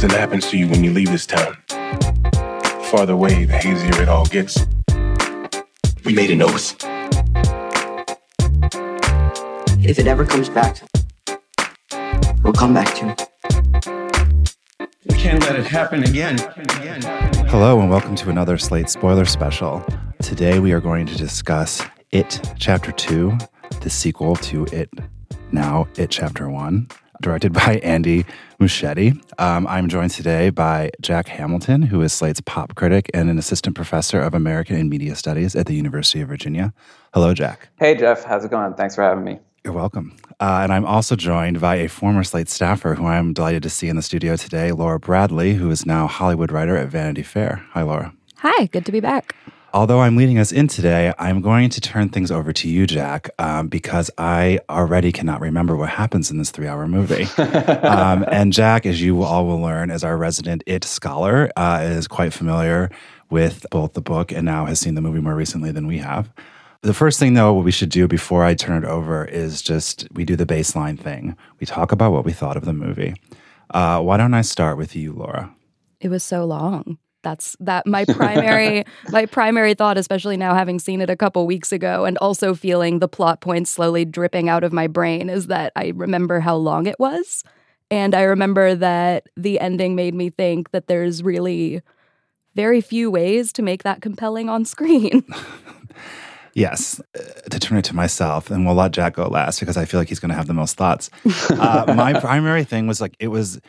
Something happens to you when you leave this town. The farther away, the hazier it all gets. We made an oath. If it ever comes back, we'll come back to it. We can't let it happen again. again. Hello, and welcome to another Slate spoiler special. Today, we are going to discuss It Chapter 2, the sequel to It Now, It Chapter 1, directed by Andy Muschietti. Um, I'm joined today by Jack Hamilton, who is Slate's pop critic and an assistant professor of American and Media Studies at the University of Virginia. Hello, Jack. Hey, Jeff. How's it going? Thanks for having me. You're welcome. Uh, and I'm also joined by a former Slate staffer who I'm delighted to see in the studio today, Laura Bradley, who is now Hollywood writer at Vanity Fair. Hi, Laura. Hi, good to be back. Although I'm leading us in today, I'm going to turn things over to you, Jack, um, because I already cannot remember what happens in this three hour movie. um, and Jack, as you all will learn, as our resident IT scholar, uh, is quite familiar with both the book and now has seen the movie more recently than we have. The first thing, though, what we should do before I turn it over is just we do the baseline thing. We talk about what we thought of the movie. Uh, why don't I start with you, Laura? It was so long. That's that my primary my primary thought, especially now having seen it a couple weeks ago and also feeling the plot points slowly dripping out of my brain, is that I remember how long it was. And I remember that the ending made me think that there's really very few ways to make that compelling on screen. Yes, uh, to turn it to myself, and we'll let Jack go last because I feel like he's going to have the most thoughts. Uh, my primary thing was like, it was,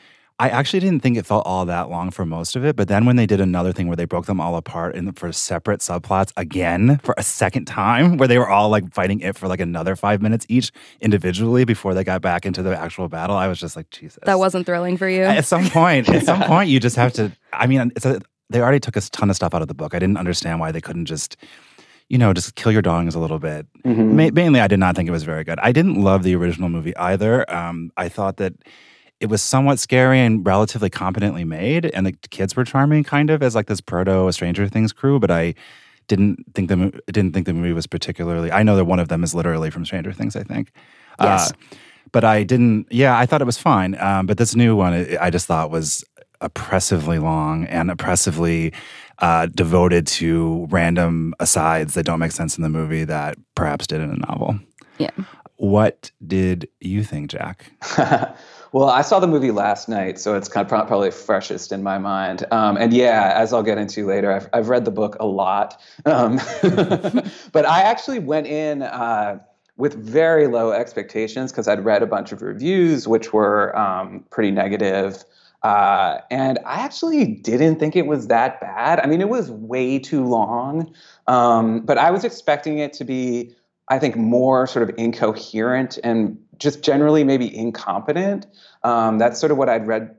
I actually didn't think it felt all that long for most of it. But then when they did another thing where they broke them all apart in, for separate subplots again for a second time, where they were all like fighting it for like another five minutes each individually before they got back into the actual battle, I was just like, Jesus. that wasn't thrilling for you. At some point, at some point, you just have to, I mean, it's a, they already took a ton of stuff out of the book. I didn't understand why they couldn't just you know, just kill your darlings a little bit. Mm-hmm. Ma- mainly, I did not think it was very good. I didn't love the original movie either. Um, I thought that it was somewhat scary and relatively competently made, and the kids were charming, kind of as like this proto Stranger Things crew. But I didn't think the didn't think the movie was particularly. I know that one of them is literally from Stranger Things. I think. Yes. Uh, but I didn't. Yeah, I thought it was fine. Um, but this new one, I just thought was oppressively long and oppressively uh, devoted to random asides that don't make sense in the movie that perhaps did in a novel. Yeah. What did you think, Jack? well, I saw the movie last night, so it's kind of probably freshest in my mind. Um, and yeah, as I'll get into later, I've, I've read the book a lot. Um, but I actually went in uh, with very low expectations because I'd read a bunch of reviews, which were um, pretty negative. Uh, and I actually didn't think it was that bad. I mean, it was way too long, um, but I was expecting it to be, I think, more sort of incoherent and just generally maybe incompetent. Um, that's sort of what I'd read,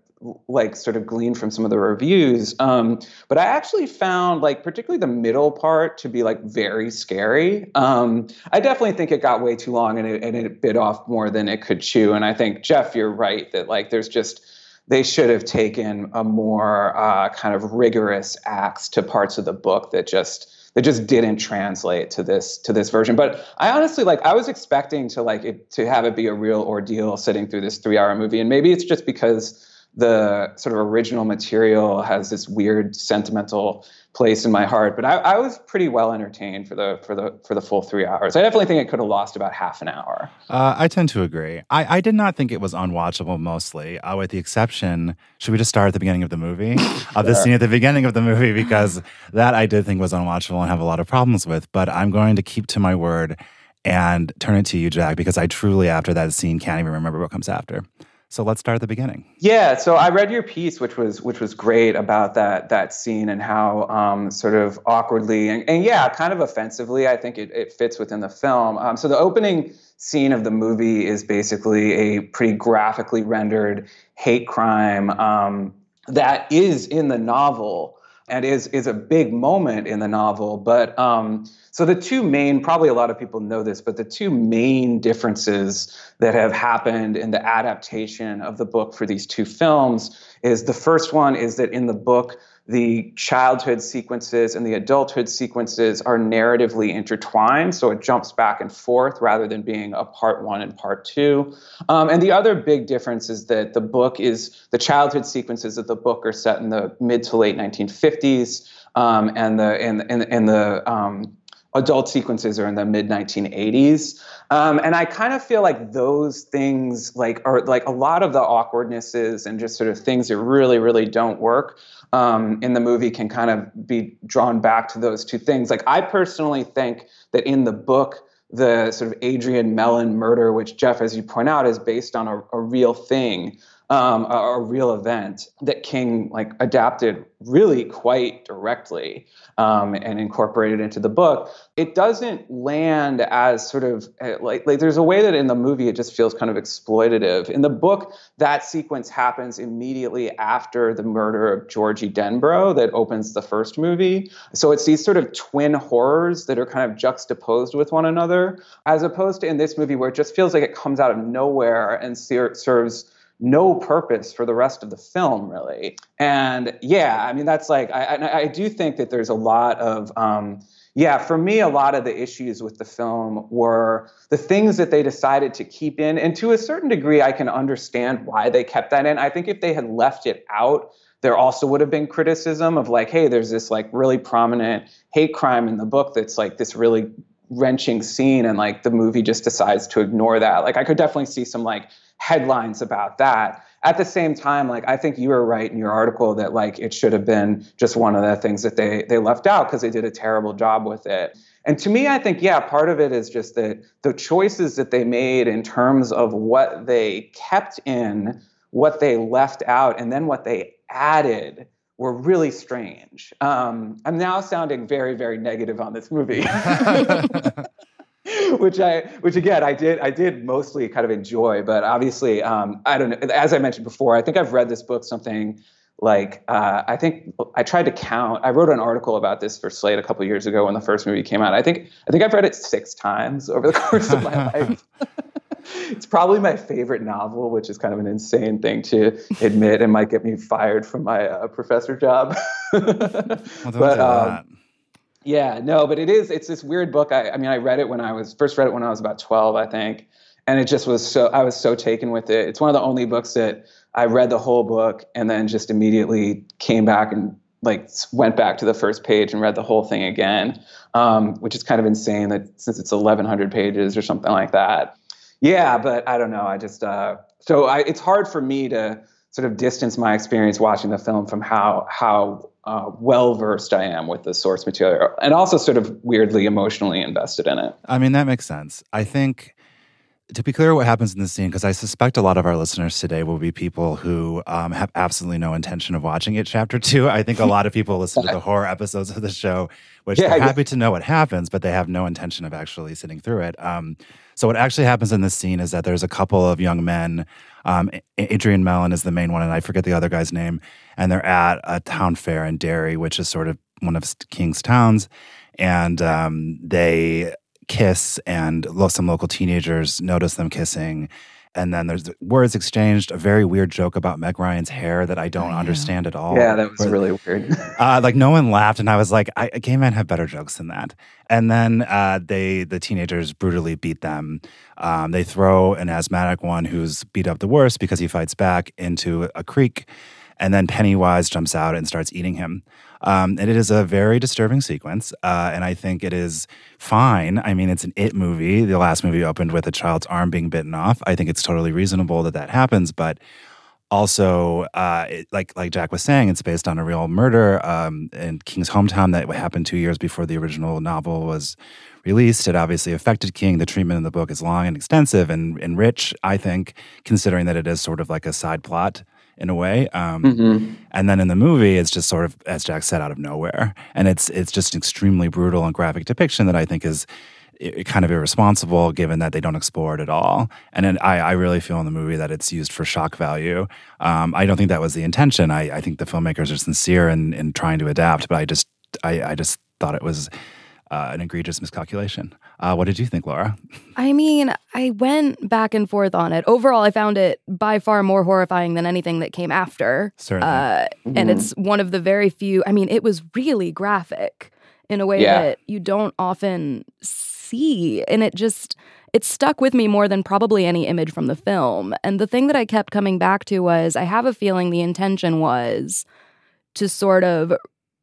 like, sort of gleaned from some of the reviews. Um, but I actually found, like, particularly the middle part to be, like, very scary. Um, I definitely think it got way too long and it, and it bit off more than it could chew. And I think, Jeff, you're right that, like, there's just, they should have taken a more uh, kind of rigorous axe to parts of the book that just that just didn't translate to this to this version. But I honestly like I was expecting to like it, to have it be a real ordeal sitting through this three hour movie, and maybe it's just because the sort of original material has this weird sentimental place in my heart. But I, I, was pretty well entertained for the for the for the full three hours. I definitely think it could have lost about half an hour. Uh, I tend to agree. I, I did not think it was unwatchable mostly, uh, with the exception. Should we just start at the beginning of the movie? Of the scene at the beginning of the movie because that I did think was unwatchable and have a lot of problems with. But I'm going to keep to my word and turn it to you, Jack, because I truly, after that scene, can't even remember what comes after. So let's start at the beginning. Yeah, so I read your piece, which was which was great about that that scene and how um, sort of awkwardly and, and yeah, kind of offensively, I think it, it fits within the film. Um, so the opening scene of the movie is basically a pretty graphically rendered hate crime um, that is in the novel and is is a big moment in the novel. But um, so the two main, probably a lot of people know this, but the two main differences that have happened in the adaptation of the book for these two films is the first one is that in the book the childhood sequences and the adulthood sequences are narratively intertwined, so it jumps back and forth rather than being a part one and part two. Um, and the other big difference is that the book is the childhood sequences of the book are set in the mid to late 1950s, um, and the and and, and the um, adult sequences are in the mid 1980s um, and i kind of feel like those things like are like a lot of the awkwardnesses and just sort of things that really really don't work um, in the movie can kind of be drawn back to those two things. Like i personally think that in the book the sort of adrian mellon murder which jeff as you point out is based on a, a real thing um, a, a, real event that King like adapted really quite directly um, and incorporated into the book. It doesn't land as sort of eh, like, like there's a way that in the movie it just feels kind of exploitative. In the book, that sequence happens immediately after the murder of Georgie Denbrough that opens the first movie. So it's these sort of twin horrors that are kind of juxtaposed with one another, as opposed to in this movie where it just feels like it comes out of nowhere and ser- serves no purpose for the rest of the film, really. And yeah, I mean, that's like, I, I do think that there's a lot of, um, yeah, for me, a lot of the issues with the film were the things that they decided to keep in. And to a certain degree, I can understand why they kept that in. I think if they had left it out, there also would have been criticism of like, hey, there's this like really prominent hate crime in the book that's like this really wrenching scene and like the movie just decides to ignore that like i could definitely see some like headlines about that. At the same time, like I think you were right in your article that like it should have been just one of the things that they they left out because they did a terrible job with it. And to me, I think yeah, part of it is just that the choices that they made in terms of what they kept in, what they left out, and then what they added were really strange. Um, I'm now sounding very, very negative on this movie. which I, which again, I did, I did mostly kind of enjoy, but obviously, um, I don't know. As I mentioned before, I think I've read this book something like uh, I think I tried to count. I wrote an article about this for Slate a couple years ago when the first movie came out. I think I think I've read it six times over the course of my life. it's probably my favorite novel, which is kind of an insane thing to admit and might get me fired from my uh, professor job. well, but um, yeah, no, but it is. It's this weird book. I, I mean, I read it when I was first read it when I was about twelve, I think, and it just was so. I was so taken with it. It's one of the only books that I read the whole book and then just immediately came back and like went back to the first page and read the whole thing again, um, which is kind of insane that since it's 1,100 pages or something like that. Yeah, but I don't know. I just uh, so I, it's hard for me to sort of distance my experience watching the film from how how uh, well versed I am with the source material, and also sort of weirdly emotionally invested in it. I mean, that makes sense. I think to be clear, what happens in this scene, because I suspect a lot of our listeners today will be people who um, have absolutely no intention of watching it. Chapter two, I think a lot of people listen to the horror episodes of the show, which yeah, they're happy yeah. to know what happens, but they have no intention of actually sitting through it. Um, so, what actually happens in this scene is that there's a couple of young men. Um, Adrian Mellon is the main one, and I forget the other guy's name. And they're at a town fair in Derry, which is sort of one of King's towns. And um, they kiss, and some local teenagers notice them kissing. And then there's words exchanged, a very weird joke about Meg Ryan's hair that I don't yeah. understand at all. Yeah, that was really weird. uh, like no one laughed, and I was like, I, gay men have better jokes than that. And then uh, they, the teenagers, brutally beat them. Um, they throw an asthmatic one who's beat up the worst because he fights back into a creek, and then Pennywise jumps out and starts eating him. Um, and it is a very disturbing sequence. Uh, and I think it is fine. I mean, it's an It movie. The last movie opened with a child's arm being bitten off. I think it's totally reasonable that that happens. But also, uh, it, like like Jack was saying, it's based on a real murder um, in King's hometown that happened two years before the original novel was released. It obviously affected King. The treatment in the book is long and extensive and, and rich, I think, considering that it is sort of like a side plot in a way. Um, Mm-hmm. And then in the movie, it's just sort of, as Jack said, out of nowhere, and it's it's just an extremely brutal and graphic depiction that I think is kind of irresponsible, given that they don't explore it at all. And then I, I really feel in the movie that it's used for shock value. Um, I don't think that was the intention. I, I think the filmmakers are sincere in in trying to adapt, but I just I, I just thought it was. Uh, an egregious miscalculation. Uh, what did you think, Laura? I mean, I went back and forth on it. Overall, I found it by far more horrifying than anything that came after. Certainly. Uh, And it's one of the very few, I mean, it was really graphic in a way Yeah. that you don't often see. And it just, it stuck with me more than probably any image from the film. And the thing that I kept coming back to was I have a feeling the intention was to sort of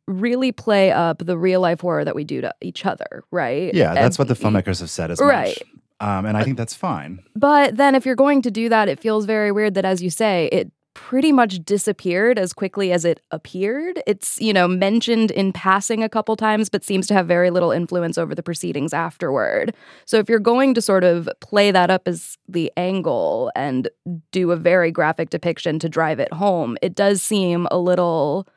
really play up the real life horror that we do to each other, right? yeah, that's what the filmmakers have said as much. Right. much. Um, and I think that's fine. But then if you're going to do that, it feels very weird that, as you say, it pretty much disappeared as quickly as it appeared. It's, you know, mentioned in passing a couple times, but seems to have very little influence over the proceedings afterward. So if you're going to sort of play that up as the angle and do a very graphic depiction to drive it home, it does seem a little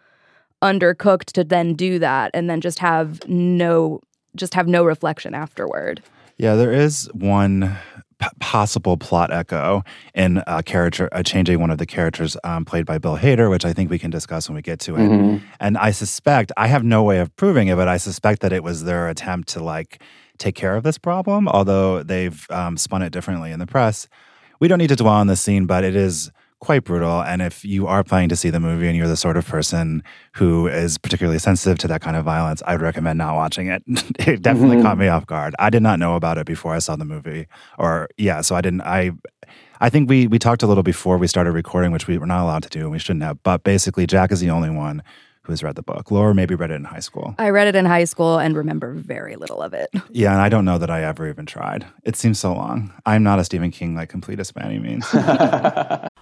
undercooked to then do that and then just have no just have no reflection afterward. Yeah, there is one p- possible plot echo in a character, uh, changing one of the characters um, played by Bill Hader, which I think we can discuss when we get to it. Mm-hmm. And I suspect, I have no way of proving it, but I suspect that it was their attempt to like take care of this problem, although they've um, spun it differently in the press. We don't need to dwell on this scene, but it is quite brutal. And if you are planning to see the movie and you're the sort of person who is particularly sensitive to that kind of violence, I'd recommend not watching it. it definitely Mhm. caught me off guard. I did not know about it before I saw the movie. Or yeah, so I didn't I I think we we talked a little before we started recording, which we were not allowed to do and we shouldn't have. But basically Jack is the only one who has read the book. Laura maybe read it in high school. I read it in high school and remember very little of it. Yeah, and I don't know that I ever even tried. It seems so long. I'm not a Stephen King like completist by any means.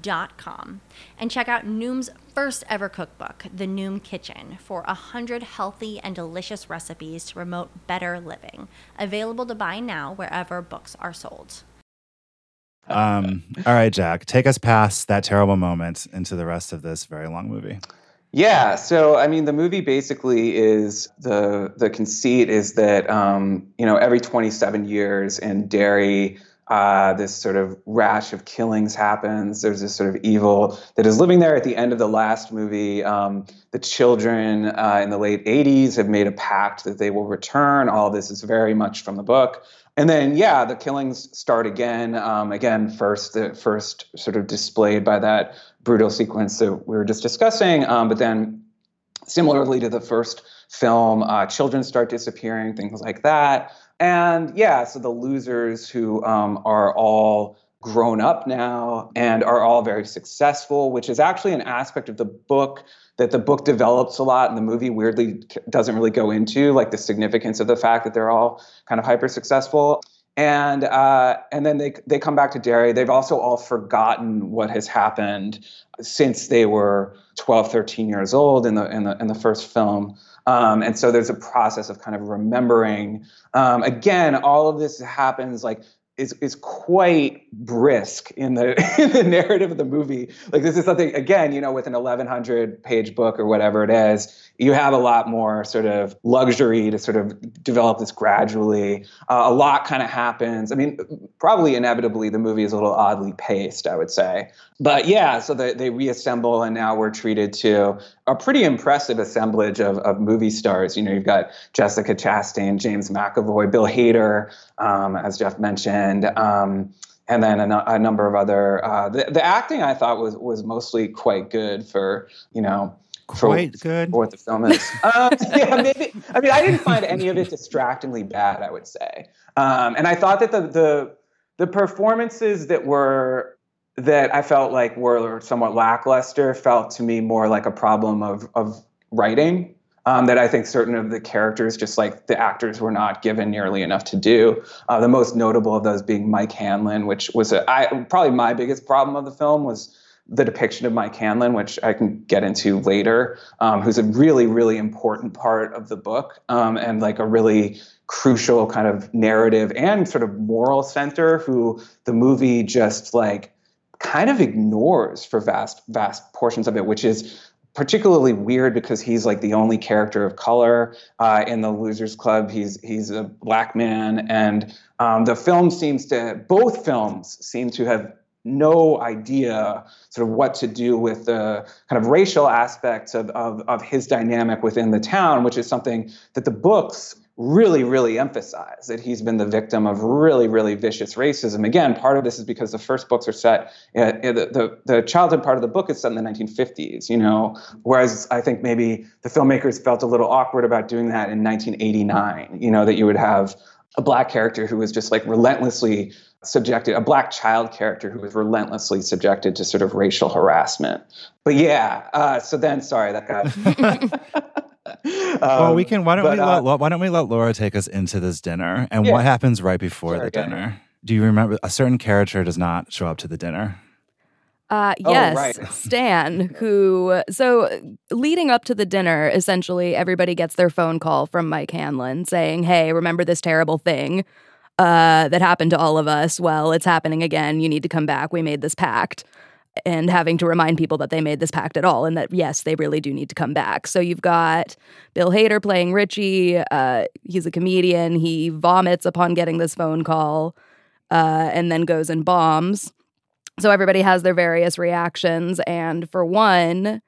dot com and check out Noom's first ever cookbook, The Noom Kitchen, for a hundred healthy and delicious recipes to promote better living. Available to buy now wherever books are sold. um, all right, Jack, take us past that terrible moment into the rest of this very long movie. Yeah, so I mean, the movie basically is the the conceit is that um, you know every 27 years in Derry, uh, this sort of rash of killings happens. There's this sort of evil that is living there. At the end of the last movie, um, the children uh, in the late 80s have made a pact that they will return. All this is very much from the book. And then, yeah, the killings start again. Um, again, first, the first sort of displayed by that brutal sequence that we were just discussing. Um, but then, similarly to the first film, uh, children start disappearing, things like that. And yeah, so the losers who um, are all grown up now and are all very successful, which is actually an aspect of the book that the book develops a lot and the movie weirdly doesn't really go into, like the significance of the fact that they're all kind of hyper successful. And uh, and then they they come back to Derry. They've also all forgotten what has happened since they were 12, 13 years old in the in the in the first film. Um, and so there's a process of kind of remembering. Um, again, all of this happens like is is quite brisk in the in the narrative of the movie. Like this is something again, you know, with an 1100 page book or whatever it is, you have a lot more sort of luxury to sort of develop this gradually. Uh, a lot kind of happens. I mean, probably inevitably the movie is a little oddly paced, I would say. But yeah, so they, they reassemble and now we're treated to a pretty impressive assemblage of, of movie stars. You know, you've got Jessica Chastain, James McAvoy, Bill Hader, um, as Jeff mentioned. Um, and then a, a, number of other. Uh, the, the acting I thought was was mostly quite good for you know quite for, good for what the film is. um, yeah, maybe. I mean, I didn't find any of it distractingly bad. I would say, um, and I thought that the the the performances that were that I felt like were somewhat lackluster felt to me more like a problem of of writing um, that I think certain of the characters, just like the actors, were not given nearly enough to do. Uh, the most notable of those being Mike Hanlon, which was a, I, probably my biggest problem of the film was the depiction of Mike Hanlon, which I can get into later, um, who's a really, really important part of the book um, and like a really crucial kind of narrative and sort of moral center who the movie just like kind of ignores for vast, vast portions of it, which is particularly weird because he's like the only character of color uh, in the Losers Club. He's he's a black man, and um, the film seems to both films seem to have no idea sort of what to do with the kind of racial aspects of, of, of his dynamic within the town, which is something that the books really, really emphasize that he's been the victim of really, really vicious racism. Again, part of this is because the first books are set, uh, the, the, the childhood part of the book is set in the 1950s, you know, whereas I think maybe the filmmakers felt a little awkward about doing that in 1989, you know, that you would have a black character who was just like relentlessly subjected, a black child character who was relentlessly subjected to sort of racial harassment. But yeah, uh, so then, sorry, that got. um, well, we can. Why don't but, we uh, let Why don't we let Laura take us into this dinner and yeah. what happens right before the dinner? Do you remember a certain character does not show up to the dinner? Uh, yes, oh, right. Stan, who, so leading up to the dinner, essentially everybody gets their phone call from Mike Hanlon saying, Hey, remember this terrible thing uh, that happened to all of us? Well, it's happening again. You need to come back. We made this pact and having to remind people that they made this pact at all and that yes they really do need to come back. So you've got bill hader playing richie uh, he's a comedian he vomits upon getting this phone call uh, and then goes and bombs. So everybody has their various reactions and for one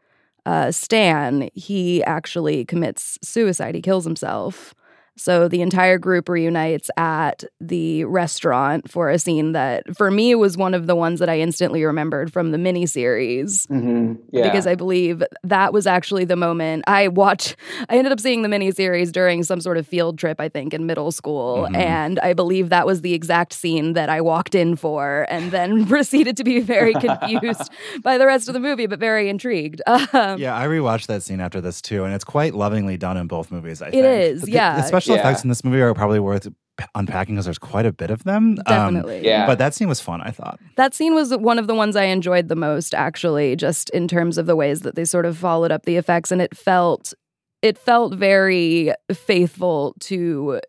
uh, stan he actually commits suicide. He kills himself so the entire group reunites at the restaurant for a scene that, for me, was one of the ones that I instantly remembered from the miniseries. Mm-hmm. Yeah. Because I believe that was actually the moment I watched. I ended up seeing the miniseries during some sort of field trip, I think, in middle school. Mm-hmm. And I believe that was the exact scene that I walked in for and then proceeded to be very confused by the rest of the movie, but very intrigued. Um, yeah, I rewatched that scene after this too. And it's quite lovingly done in both movies, I it think. It is, yeah. Especially special yeah. effects in this movie are probably worth unpacking because there's quite a bit of them. Um, Definitely. Um, yeah. But that scene was fun, I thought. That scene was one of the ones I enjoyed the most, actually, just in terms of the ways that they sort of followed up the effects. And it felt it felt very faithful to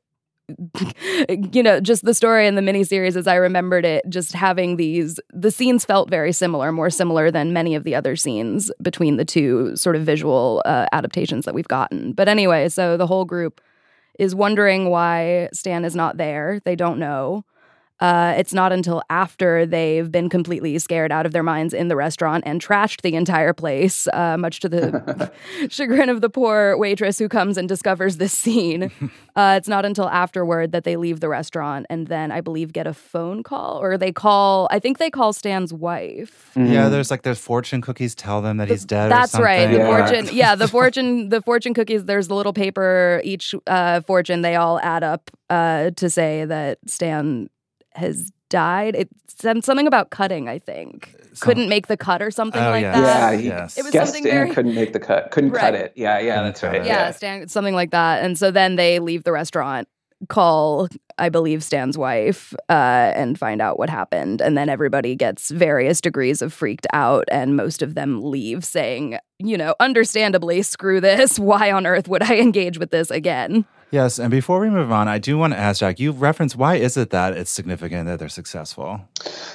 you know, just the story in the miniseries as I remembered it, just having these, the scenes felt very similar, more similar than many of the other scenes between the two sort of visual uh, adaptations that we've gotten. But anyway, so the whole group is wondering why Stan is not there. They don't know. Uh, it's not until after they've been completely scared out of their minds in the restaurant and trashed the entire place, uh, much to the chagrin of the poor waitress who comes and discovers this scene. Uh, it's not until afterward that they leave the restaurant and then I believe get a phone call or they call. I think they call Stan's wife. Mm-hmm. Yeah, there's like there's fortune cookies tell them that he's dead. That's right. The yeah. fortune. Yeah, the fortune. The fortune cookies. There's the little paper. Each uh, fortune they all add up uh, to say that Stan has died. It said something about cutting, I think. Some, couldn't make the cut or something oh, like yes. that. Yeah, he, yes. It was something Stan very... couldn't make the cut. Couldn't right. cut it. Yeah, yeah, that's right. Yeah, yeah. Stan, something like that. And so then they leave the restaurant, call, I believe, Stan's wife, uh, and find out what happened. And then everybody gets various degrees of freaked out, and most of them leave saying, you know, understandably, screw this. Why on earth would I engage with this again? Yes, and before we move on, I do want to ask Jack. You referenced why is it that it's significant that they're successful?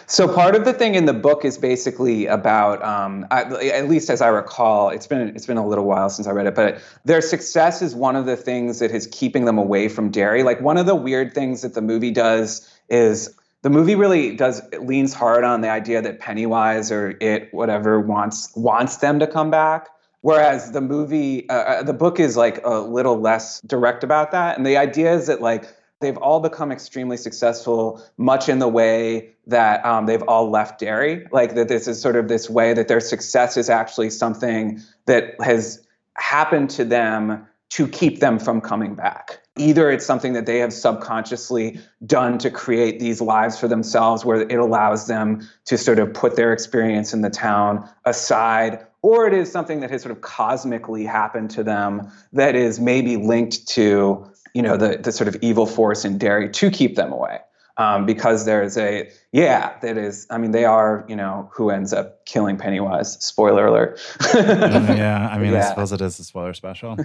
So part of the thing in the book is basically about, um, at least as I recall, it's been it's been a little while since I read it, but their success is one of the things that is keeping them away from Derry. Like one of the weird things that the movie does is the movie really does leans hard on the idea that Pennywise or it whatever wants wants them to come back Whereas the movie, uh, uh, the book is like a little less direct about that. And the idea is that like they've all become extremely successful, much in the way that um, they've all left Derry. Like that this is sort of this way that their success is actually something that has happened to them to keep them from coming back. Either it's something that they have subconsciously done to create these lives for themselves where it allows them to sort of put their experience in the town aside, or it is something that has sort of cosmically happened to them that is maybe linked to, you know, the, the sort of evil force in Derry to keep them away. Um, because there's a yeah that is i mean they are you know who ends up killing pennywise. Spoiler alert. Yeah i mean i suppose it is a spoiler special.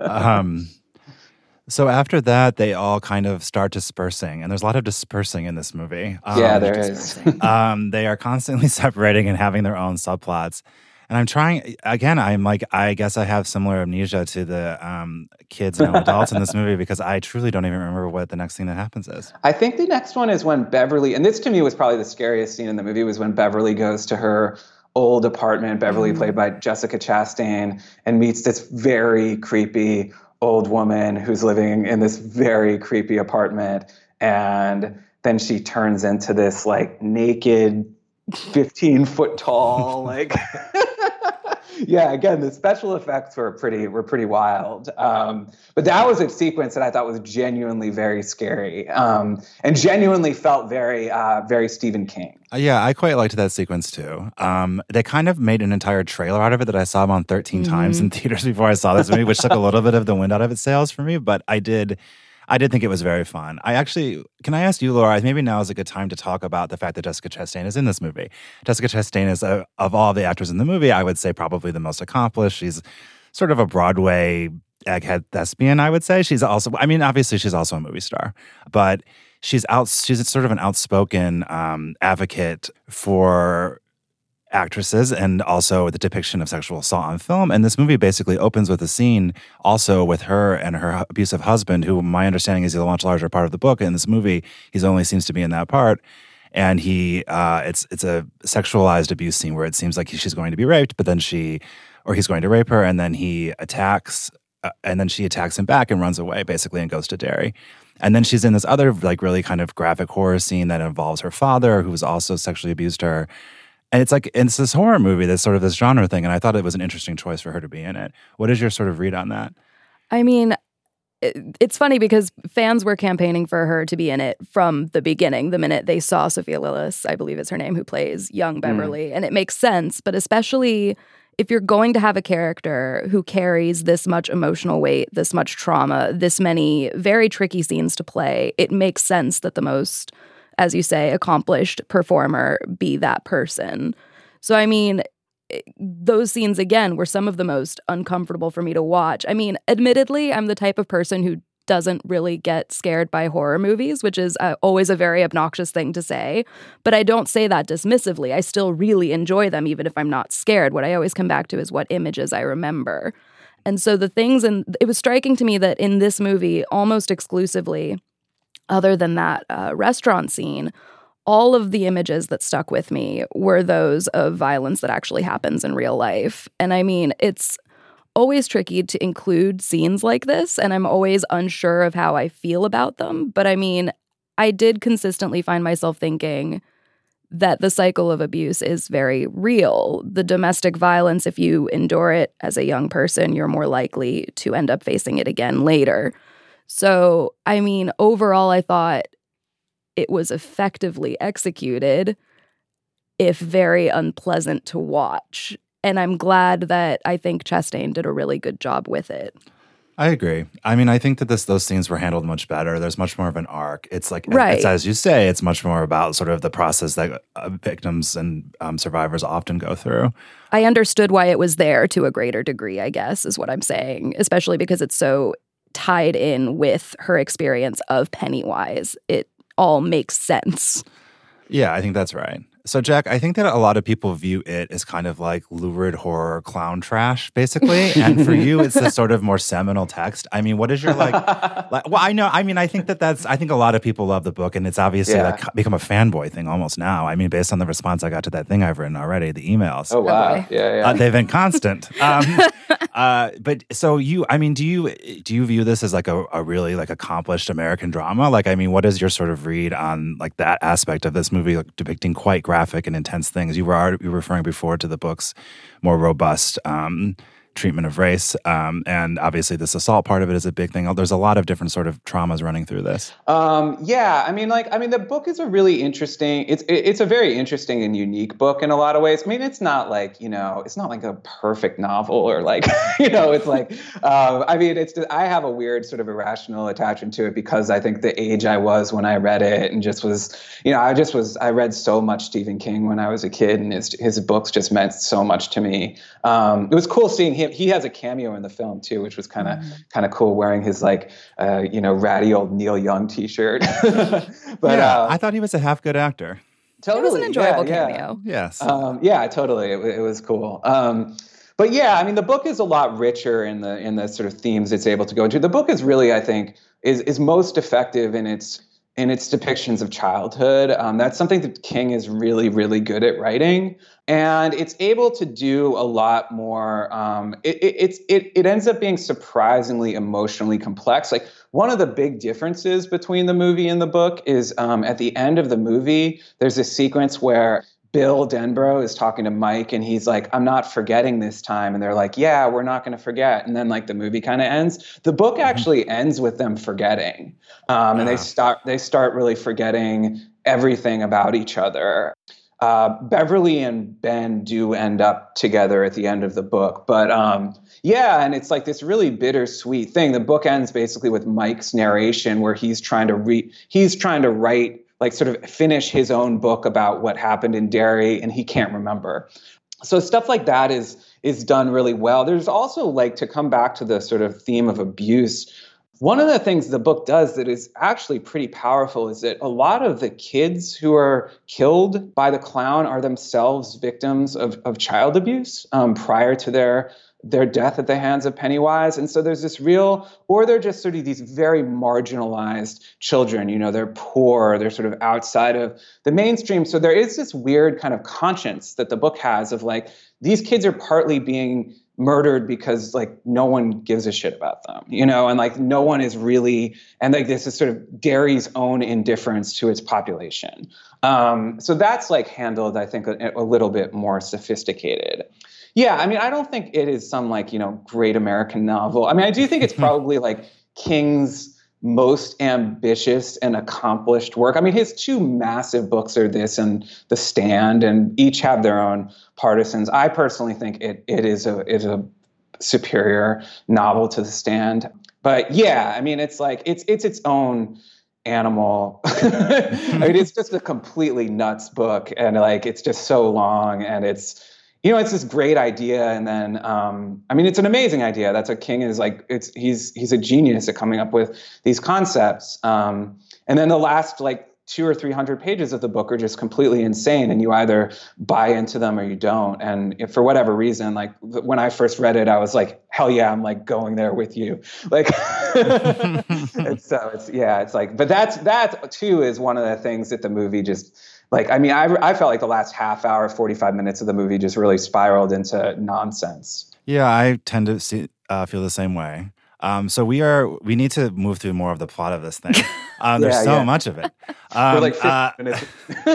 Um so after that they all kind of start dispersing and there's a lot of dispersing in this movie. Um, yeah there is. um, they are constantly separating and having their own subplots. And I'm trying again. I'm like, I guess I have similar amnesia to the um, kids and adults in this movie because I truly don't even remember what the next thing that happens is. I think the next one is when Beverly, and this to me was probably the scariest scene in the movie, was when Beverly goes to her old apartment, Beverly played by Jessica Chastain, and meets this very creepy old woman who's living in this very creepy apartment. And then she turns into this like naked, 15 foot tall, like yeah again the special effects were pretty were pretty wild um, but that was a sequence that i thought was genuinely very scary um, and genuinely felt very uh, very stephen king Uh, yeah, I quite liked that sequence too. Um, they kind of made an entire trailer out of it that I saw on 13 times in theaters before I saw this movie, which took a little bit of the wind out of its sails for me. But I did, I did think it was very fun. I actually, can I ask you, Laura? Maybe now is a good time to talk about the fact that Jessica Chastain is in this movie. Jessica Chastain is, uh of all the actors in the movie, I would say probably the most accomplished. She's sort of a Broadway egghead thespian, I would say. She's also, I mean, obviously she's also a movie star, but she's out, she's sort of an outspoken um, advocate for actresses and also the depiction of sexual assault on film. And this movie basically opens with a scene also with her and her abusive husband, who my understanding is a much larger part of the book. In this movie, he's only seems to be in that part. And he, uh, it's it's a sexualized abuse scene where it seems like she's going to be raped, but then she, or he's going to rape her, and then he attacks, uh, and then she attacks him back and runs away basically and goes to Derry. And then she's in this other like really kind of graphic horror scene that involves her father, who's also sexually abused her. And it's like and it's this horror movie, that's sort of this genre thing. And I thought it was an interesting choice for her to be in it. What is your sort of read on that? I mean, it's funny because fans were campaigning for her to be in it from the beginning, the minute they saw Sophia Lillis, I believe is her name, who plays young mm. Beverly. And it makes sense, but especially if you're going to have a character who carries this much emotional weight, this much trauma, this many very tricky scenes to play, it makes sense that the most, as you say, accomplished performer be that person. So, I mean, those scenes again were some of the most uncomfortable for me to watch. I mean, admittedly, I'm the type of person who doesn't really get scared by horror movies, which is uh, always a very obnoxious thing to say. But I don't say that dismissively. I still really enjoy them, even if I'm not scared. What I always come back to is what images I remember. And so the things, and it was striking to me that in this movie, almost exclusively, other than that uh, restaurant scene, all of the images that stuck with me were those of violence that actually happens in real life. And I mean, it's always tricky to include scenes like this, and I'm always unsure of how I feel about them. But I mean, I did consistently find myself thinking that the cycle of abuse is very real. The domestic violence, if you endure it as a young person, you're more likely to end up facing it again later. So, I mean, overall, I thought it was effectively executed, if very unpleasant to watch. And I'm glad that I think Chastain did a really good job with it. I agree. I mean, I think that this those scenes were handled much better. There's much more of an arc. It's like, Right. it's as you say, it's much more about sort of the process that uh, victims and um, survivors often go through. I understood why it was there to a greater degree, I guess, is what I'm saying, especially because it's so tied in with her experience of Pennywise. It all makes sense. Yeah, I think that's right. So, Jack, I think that a lot of people view it as kind of like lurid horror clown trash, basically. and for you, it's this sort of more seminal text. I mean, what is your like, like? Well, I know. I mean, I think that that's. I think a lot of people love the book, and it's obviously Yeah. like become a fanboy thing almost now. I mean, based on the response I got to that thing I've written already, the emails. Oh wow, boy. yeah, yeah. Uh, they've been constant. Um, uh, but so you, I mean, do you do you view this as like a, a really like accomplished American drama? Like, I mean, what is your sort of read on like that aspect of this movie, like, depicting quite graphic and intense things? You were already, you were referring before to the book's more robust. Um, treatment of race um, and obviously this assault part of it is a big thing there's a lot of different sort of traumas running through this Um, yeah, I mean, like, I mean, the book is a really interesting. It's it's a very interesting and unique book in a lot of ways. I mean, it's not like you know, it's not like a perfect novel or like you know, it's like, um, I mean, it's I have a weird sort of irrational attachment to it because I think the age I was when I read it and just was, you know, I just was. I read so much Stephen King when I was a kid, and his his books just meant so much to me. Um, it was cool seeing him. He has a cameo in the film too, which was kind of kind of cool, wearing his like, uh, you know, ratty old Neil Young T-shirt. but yeah uh, i thought he was a half good actor totally, It was an enjoyable yeah, yeah. cameo. yes Um, yeah, totally. It, it was cool. Um, but yeah, I mean, the book is a lot richer in the in the sort of themes it's able to go into. The book is really, I think, is is most effective in its in its depictions of childhood. Um, that's something that King is really, really good at writing, and it's able to do a lot more. Um, it, it, it it ends up being surprisingly emotionally complex. Like one of the big differences between the movie and the book is um, at the end of the movie, there's a sequence where Bill Denbrough is talking to Mike and he's like, I'm not forgetting this time. And they're like, Yeah, we're not going to forget. And then, like, the movie kind of ends. The book actually ends with them forgetting. Um, and they start, they start really forgetting everything about each other. Uh, Beverly and Ben do end up together at the end of the book. But um, yeah, and it's like this really bittersweet thing. The book ends basically with Mike's narration where he's trying to re- he's trying to write like sort of finish his own book about what happened in Derry and he can't remember. So stuff like that is is done really well. There's also like to come back to the sort of theme of abuse. One of the things the book does that is actually pretty powerful is that a lot of the kids who are killed by the clown are themselves victims of, of child abuse um, prior to their their death at the hands of Pennywise. And so there's this real, or they're just sort of these very marginalized children. You know, they're poor, they're sort of outside of the mainstream. So there is this weird kind of conscience that the book has of like, these kids are partly being murdered because like no one gives a shit about them, you know, and like no one is really, and like this is sort of Derry's own indifference to its population. Um, so that's like handled, I think, a, a little bit more sophisticated. Yeah, I mean, I don't think it is some like, you know, great American novel. I mean, I do think it's probably like King's most ambitious and accomplished work. I mean, his two massive books are this and The Stand, and each have their own partisans. I personally think it it is a is a superior novel to The Stand. But yeah, I mean, it's like it's it's its own animal. I mean, it's just a completely nuts book, and like it's just so long, and it's you know, it's this great idea, and then um, I mean, it's an amazing idea. That's what King is like. It's he's he's a genius at coming up with these concepts. Um, and then the last like two or three hundred pages of the book are just completely insane, and you either buy into them or you don't. And if for whatever reason, like when I first read it, I was like, hell yeah, I'm like going there with you. Like, so it's yeah, it's like, but that's that too is one of the things that the movie just like i mean I, I felt like the last half hour 45 minutes of the movie just really spiraled into nonsense Yeah, I tend to see, uh, feel the same way. Um, so we are we need to move through more of the plot of this thing. Um, there's Yeah, so yeah. much of it. Um, like uh,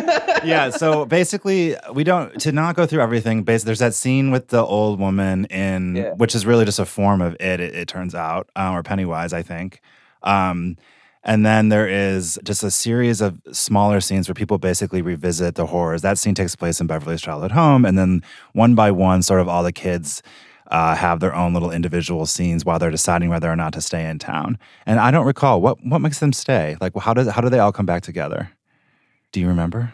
yeah. So basically, we don't to not go through everything. Basically, there's that scene with the old woman in, Yeah. which is really just a form of it. It, it turns out, uh, or Pennywise, I think. Um, and then there is just a series of smaller scenes where people basically revisit the horrors. That scene takes place in Beverly's childhood home, and then one by one, sort of all the kids uh, have their own little individual scenes while they're deciding whether or not to stay in town. And I don't recall what what makes them stay. Like, how does how do they all come back together? Do you remember?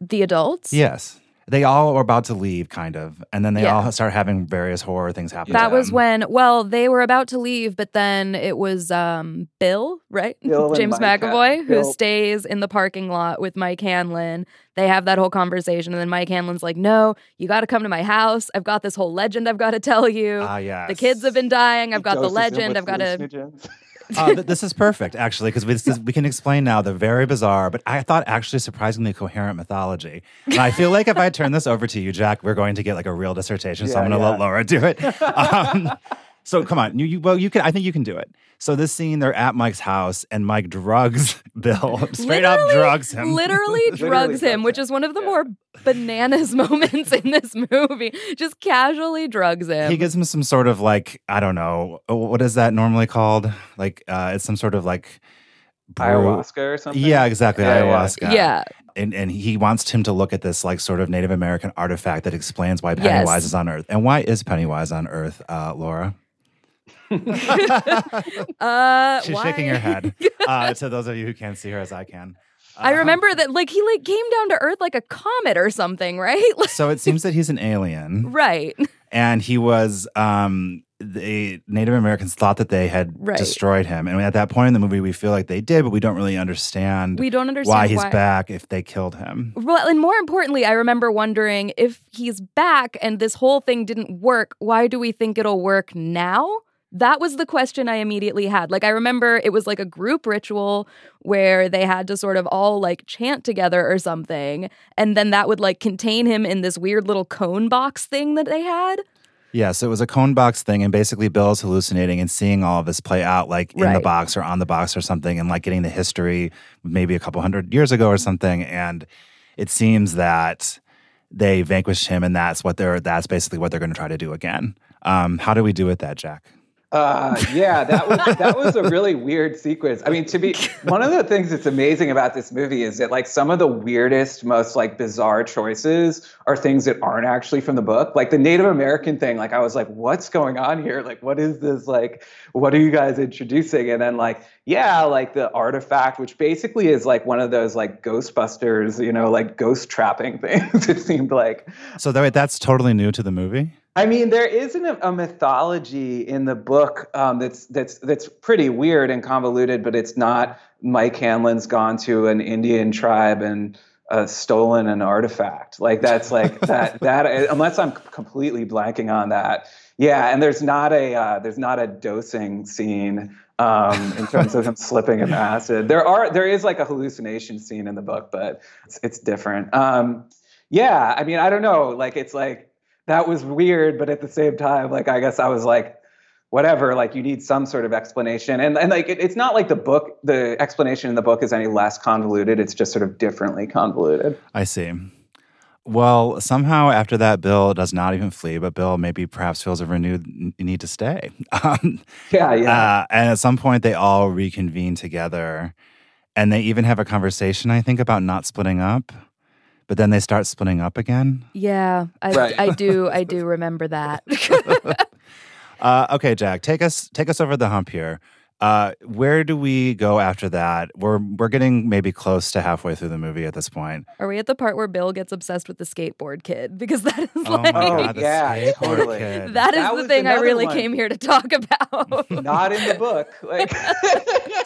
The adults? Yes. They all were about to leave, kind of, and then they Yeah. all start having various horror things happen. to That was them. when, well, they were about to leave, but then it was um, Bill, right? Bill James McAvoy, who Bill- stays in the parking lot with Mike Hanlon. They have that whole conversation, and then Mike Hanlon's like, No, you got to come to my house. I've got this whole legend I've got to tell you. Ah, yes. The kids have been dying. I've got the legend. I've got to. uh, this is perfect, actually, because we, is- we can explain now the very bizarre, but I thought actually surprisingly coherent mythology. And I feel like if I turn this over to you, Jack, we're going to get like a real dissertation. so Yeah, I'm going to yeah. let Laura do it. Um, so come on, you, you well, you can. I think you can do it. So this scene, they're at Mike's house, and Mike drugs Bill, straight up drugs him. Literally drugs him, drugs which is one of the Yeah. more bananas moments in this movie. Just casually drugs him. He gives him some sort of like I don't know oh, what is that normally called? Like uh, it's some sort of like brew- Ayahuasca or something. Yeah, exactly. Yeah, yeah. ayahuasca. yeah. and and he wants him to look at this like sort of Native American artifact that explains why Yes. Pennywise is on Earth. And why is Pennywise on Earth, uh, Laura? Uh, She's why? shaking her head. Uh, to those of you who can't see her as I can. I Uh, remember that, like, he like came down to Earth like a comet or something, right? Like, So it seems that he's an alien, right. and he was. Um, the Native Americans thought that they had Right. destroyed him, and at that point in the movie, we feel like they did, but we don't really understand. We don't understand why he's why. back if they killed him. Well, and more importantly, I remember wondering if he's back and this whole thing didn't work, why do we think it'll work now? That was the question I immediately had. Like, I remember it was like a group ritual where they had to sort of all like chant together or something. And then that would like contain him in this weird little cone box thing that they had. Yes, it was a cone box thing, and basically Bill's hallucinating and seeing all of this play out, like in the box or on the box or something, and like getting the history maybe a couple hundred years ago or something. And it seems that they vanquished him, and that's what they're that's basically what they're going to try to do again. Um, how do we do with that, Jack? Uh, yeah, that was that was a really weird sequence. I mean, to be one of the things that's amazing about this movie is that like some of the weirdest, most like bizarre choices are things that aren't actually from the book. Like the Native American thing, like I was like, what's going on here? Like, what is this? Like, what are you guys introducing? And then like, yeah, like the artifact, which basically is like one of those like Ghostbusters, you know, like ghost trapping things. it seemed like. So that, that's totally new to the movie. I mean, there is an, a mythology in the book um, that's that's that's pretty weird and convoluted, but it's not Mike Hanlon's gone to an Indian tribe and uh, stolen an artifact. Like that's like that that unless I'm completely blanking on that. Yeah, and there's not a uh, there's not a dosing scene um, in terms of him slipping in acid. There are there is like a hallucination scene in the book, but it's, it's different. Um, yeah, I mean, I don't know. Like it's like that was weird, but at the same time, like I guess I was like, whatever. Like you need some sort of explanation, and and like it, it's not like the book, the explanation in the book is any less convoluted. It's just sort of differently convoluted. I see. Well, somehow after that, Bill does not even flee, but Bill maybe perhaps feels a renewed need to stay. Um, Yeah, yeah. Uh, and at some point, they all reconvene together, and they even have a conversation. I think about not splitting up, but then they start splitting up again. Yeah, I, Right. I do. I do remember that. Uh, okay, Jack, take us take us over the hump here. Uh, where do we go after that? We're we're getting maybe close to halfway through the movie at this point. Are we at the part where Bill gets obsessed with the skateboard kid? Because that is Oh like my Oh, god, yeah, totally. kid. that is That the thing I really one. came here to talk about. not in the book. Like,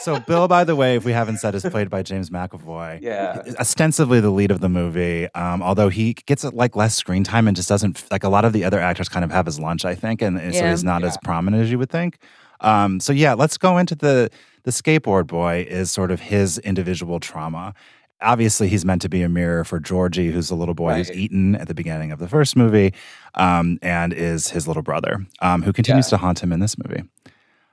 So Bill, by the way, if we haven't said, is played by James McAvoy. Yeah. ostensibly the lead of the movie. Um, although he gets like less screen time and just doesn't like a lot of the other actors kind of have his lunch, I think, and, and so he's not as prominent as you would think. Um, so yeah, let's go into the the skateboard boy is sort of his individual trauma. Obviously, he's meant to be a mirror for Georgie, who's the little boy who's eaten at the beginning of the first movie, um, and is his little brother, um, who continues to haunt him in this movie.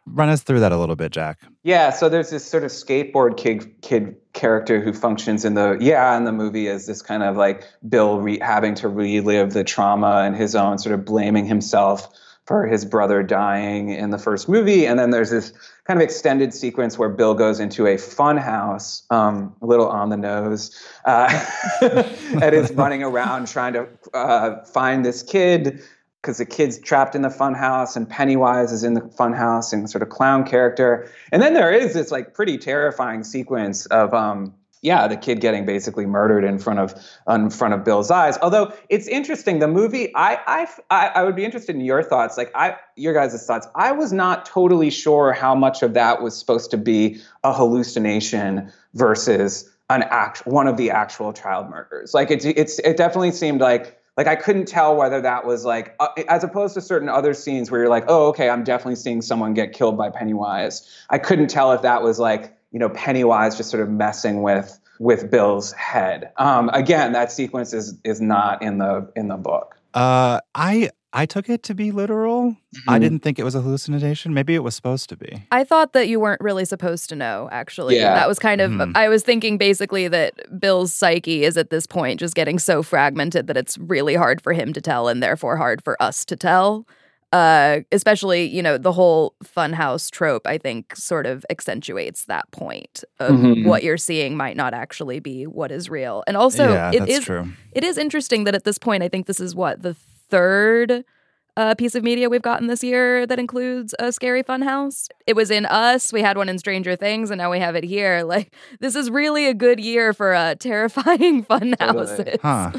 Run us through that a little bit, Jack. Yeah, so there's this sort of skateboard kid kid character who functions in the yeah in the movie as this kind of like Bill re- having to relive the trauma and his own sort of blaming himself for his brother dying in the first movie, and then there's this kind of extended sequence where Bill goes into a fun house, um, a little on the nose, uh, and is running around trying to uh, find this kid because the kid's trapped in the funhouse and Pennywise is in the funhouse and sort of clown character. And then there is this like pretty terrifying sequence of um yeah, the kid getting basically murdered in front of in front of Bill's eyes. Although it's interesting, the movie, I I I, would be interested in your thoughts, like I your guys' thoughts. I was not totally sure how much of that was supposed to be a hallucination versus an act one of the actual child murders. Like it it's it definitely seemed like like I couldn't tell whether that was like uh, as opposed to certain other scenes where you're like, oh, okay, I'm definitely seeing someone get killed by Pennywise. I couldn't tell if that was like you know Pennywise just sort of messing with with Bill's head. Um, again, that sequence is is not in the in the book. Uh, I I took it to be literal. Mm-hmm. I didn't think it was a hallucination. Maybe it was supposed to be. I thought that you weren't really supposed to know, actually. Yeah. That was kind of, Mhm. I was thinking basically that Bill's psyche is at this point just getting so fragmented that it's really hard for him to tell and therefore hard for us to tell. Uh, especially, you know, the whole funhouse trope, I think, sort of accentuates that point of Mhm. what you're seeing might not actually be what is real. And also, yeah, it that's is true. it is interesting that at this point, I think this is what the third uh, piece of media we've gotten this year that includes a scary funhouse. It was in Us. We had one in Stranger Things, and now we have it here. Like this is really a good year for uh, terrifying funhouses. Huh.